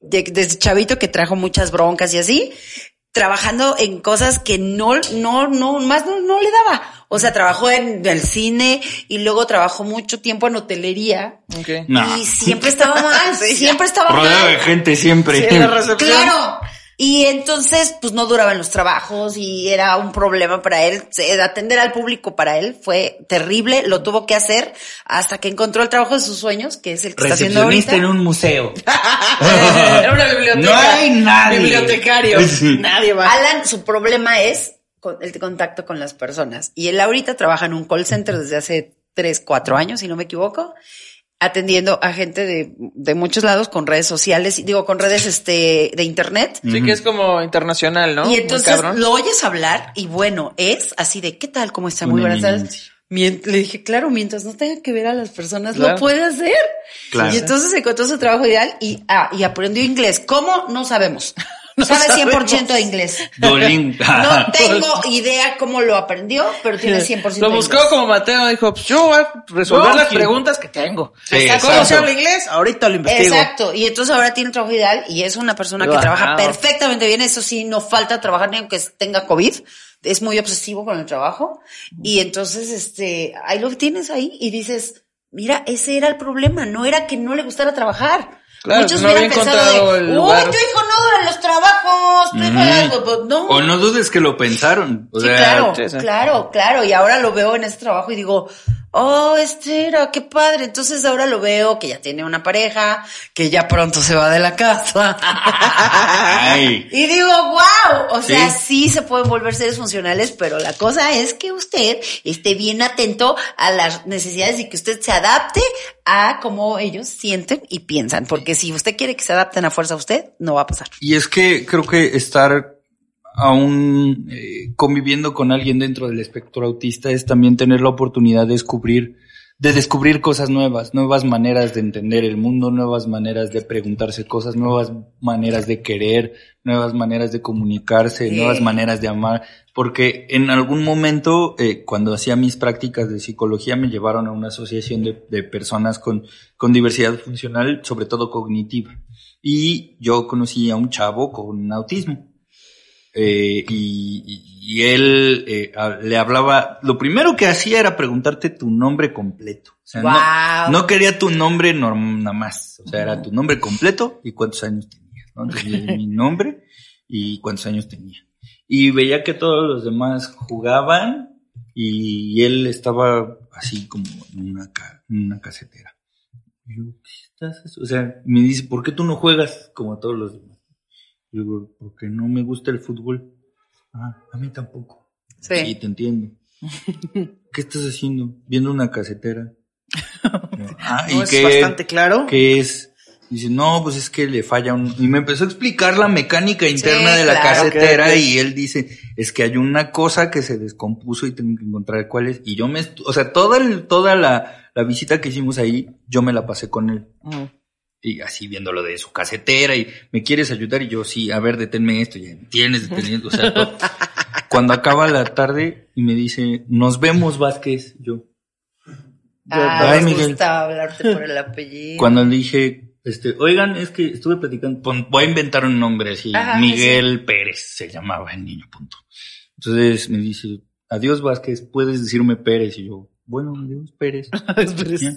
de- desde chavito que trajo muchas broncas y así, trabajando en cosas que no, no, no, más no, no le daba. O sea, trabajó en el cine y luego trabajó mucho tiempo en hotelería. Ok. No. Y siempre estaba mal, [laughs] Sí, siempre estaba Rodeado mal. de gente siempre. Sí, la [laughs] recepción. Claro. Y entonces, pues no duraban los trabajos y era un problema para él. Atender al público para él fue terrible. Lo tuvo que hacer hasta que encontró el trabajo de sus sueños, que es el que está haciendo ahorita. en un museo. [laughs] Era una biblioteca. No hay nadie. Bibliotecario. Nadie va. Alan, su problema es con- el contacto con las personas. Y él ahorita trabaja en un call center desde hace tres, cuatro años, si no me equivoco. Atendiendo a gente de, de muchos lados con redes sociales, y digo, con redes este de internet. Sí, que es como internacional, ¿no? Y entonces lo oyes hablar y bueno, es así de, ¿qué tal? ¿Cómo está? Muy buenas tardes. le dije, claro, mientras no tenga que ver a las personas, Claro. lo puede hacer. Claro. Y entonces encontró su trabajo ideal y, ah, y aprendió inglés. ¿Cómo? No sabemos. No sabe 100% de inglés. Duolingo. [laughs] No [laughs] tengo idea cómo lo aprendió, pero tiene 100% Lo de buscó inglés. como Mateo, dijo, pues yo voy a resolver No, las preguntas que tengo. Sí, ¿Cómo exacto. se habla inglés? Ahorita lo investigo. Exacto, y entonces ahora tiene un trabajo ideal y es una persona que trabaja perfectamente bien, eso sí, no falta trabajar ni aunque tenga COVID, es muy obsesivo con el trabajo y entonces este, ahí lo tienes ahí y dices, mira, ese era el problema, no era que no le gustara trabajar. Claro, Muchos no hubieran pensado de, el uy, lugar". tu hijo no dura en los trabajos, tu hijo Mm. no, pues, no. O no dudes que lo pensaron. O Sí, sea, claro, claro, claro. Y ahora lo veo en este trabajo y digo, oh, este era, qué padre. Entonces ahora lo veo que ya tiene una pareja, que ya pronto se va de la casa. Ay. y digo, wow, o sea, Sí. sí se pueden volver seres funcionales, pero la cosa es que usted esté bien atento a las necesidades y que usted se adapte a cómo ellos sienten y piensan. Porque si usted quiere que se adapten a fuerza a usted, no va a pasar. Y es que creo que estar aún eh, conviviendo con alguien dentro del espectro autista es también tener la oportunidad de descubrir, de descubrir cosas nuevas, nuevas maneras de entender el mundo, nuevas maneras de preguntarse cosas, nuevas maneras de querer, nuevas maneras de comunicarse, Sí. nuevas maneras de amar, porque en algún momento, eh, cuando hacía mis prácticas de psicología, me llevaron a una asociación de, de personas con, con diversidad funcional, sobre todo cognitiva. Y yo conocí a un chavo con autismo. Eh, y, y- él eh, a- le hablaba, lo primero que hacía era preguntarte tu nombre completo. O sea, no- quería tu nombre norm- nada más. O sea, era tu nombre completo y cuántos años tenías. ¿no? Entonces, mi [laughs] nombre y cuántos años tenía. Y veía que todos los demás jugaban y él estaba así como en una, ca- en una casetera. Y yo, ¿qué estás haciendo? O sea, me dice, ¿por qué tú no juegas como todos los demás? Yo digo, porque no me gusta el fútbol. Ah, a mí tampoco. Sí. Sí, te entiendo. [laughs] ¿Qué estás haciendo? Viendo una casetera. [laughs] Ah, No, ¿y es qué- bastante claro. ¿Qué es? Dice, no, pues es que le falla un... Y me empezó a explicar la mecánica interna de la claro, casetera y él dice, es que hay una cosa que se descompuso y tengo que encontrar cuál es. Y yo me... O sea, toda, el- toda la, la visita que hicimos ahí, yo me la pasé con él. Mm. Y así viendo lo de su casetera y me quieres ayudar y yo sí, a ver, deténme esto, ya tienes deteniendo, o sea, todo. [laughs] cuando acaba la tarde y me dice, nos vemos Vázquez, yo. Ah, Ay, me Miguel. gusta hablarte por el apellido. Cuando le dije, este, oigan, es que estuve platicando, pon- voy a inventar un nombre así, Ajá, Miguel Pérez se llamaba el niño, punto. Entonces me dice, adiós Vázquez, puedes decirme Pérez y yo, bueno, adiós Pérez. [laughs] Ya.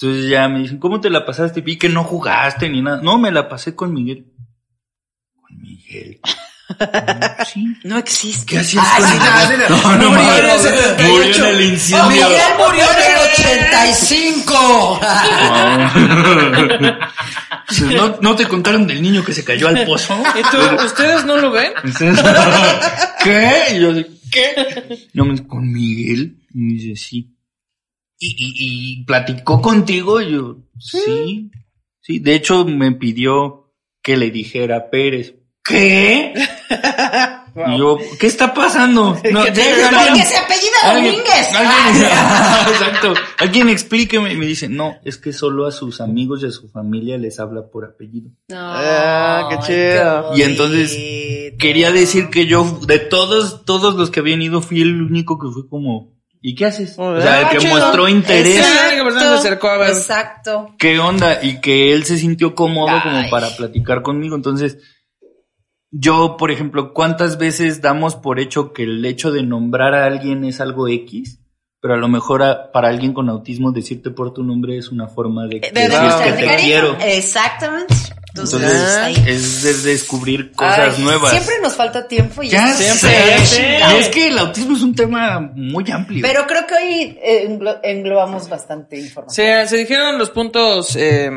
Entonces ya me dicen, ¿cómo te la pasaste? Vi que no jugaste ni nada. No, me la pasé con Miguel. Con Miguel. Ah, [laughs] sí. No existe. ¿Qué hacías Ay, con Miguel? no, No, no, Murió en el mames. 78. Murió en el incendio. Miguel murió en el 85. [laughs] ¿No, ¿No te contaron del niño que se cayó al pozo? ¿Y tú, ustedes no lo ven? ¿Qué? Y yo ¿qué? No, me dice, ¿con Miguel? Y me dice, sí. ¿Y, y, y platicó contigo? Y yo, sí. Sí, de hecho me pidió que le dijera a Pérez. ¿Qué? [laughs] Y yo, ¿qué está pasando? [laughs] No, ¿Qué te- deja- Porque alguien- se apellida alguien- Domínguez. [laughs] alguien- exacto. Alguien explíqueme. Y me dice, no, es que solo a sus amigos y a su familia les habla por apellido. Ah, qué chido. Y entonces. Quería decir que yo, de todos, todos los que habían ido, fui el único que fue como, ¿y qué haces? O sea, el Ah, que chido. mostró interés. Que se acercó a ver. Exacto. ¿Qué onda? Y que él se sintió cómodo como para platicar conmigo. Entonces, yo, por ejemplo, ¿cuántas veces damos por hecho que el hecho de nombrar a alguien es algo X? Pero a lo mejor a- para alguien con autismo decirte por tu nombre es una forma de, De decir que te cariño. quiero. Exactamente. Entonces, Entonces, ahí. es de descubrir cosas Ay, nuevas. Siempre nos falta tiempo y Ya siempre, es que el autismo es un tema muy amplio. Pero creo que hoy eh, englo- englobamos bastante información. Se, se dijeron los puntos, eh,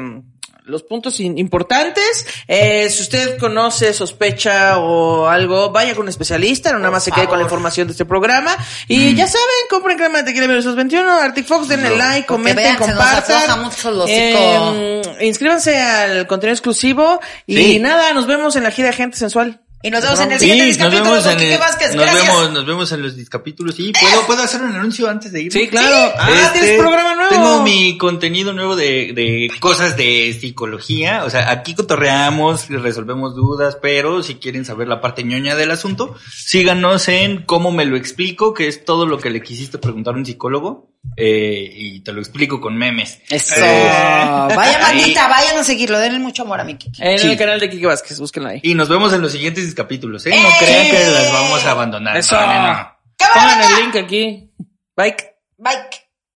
los puntos importantes. Eh, si usted conoce, sospecha o algo, vaya con un especialista, no nada más se quede con la información de este programa. Y ya saben, compren crema de tequila 1921, Arctic Fox, denle like, comenten, vean, compartan. mucho. Eh, inscríbanse al contenido exclusivo y Sí. nada, nos vemos en la gira Gente Sensual. Y nos vemos en el Sí, siguiente nos vemos con en Quique el- Vázquez. nos Gracias. vemos, nos vemos en los discapítulos. Sí, puedo, puedo hacer un anuncio antes de ir. Sí, claro. Ah, tienes programa nuevo. Tengo mi contenido nuevo de, de cosas de psicología. O sea, aquí cotorreamos, y resolvemos dudas, pero si quieren saber la parte ñoña del asunto, síganos en cómo me lo explico, que es todo lo que le quisiste preguntar a un psicólogo. Eh, y te lo explico con memes. Eso. Eh, Vaya, [laughs] bandita, vayan a seguirlo. Denle mucho amor a mi Kiki. En Sí. el canal de Kike Vázquez, búsquenlo ahí. Y nos vemos en los siguientes capítulos, ¿eh? No crean que las vamos a abandonar. Eso. No, no, no. Pongan el link aquí. Bye. Bye.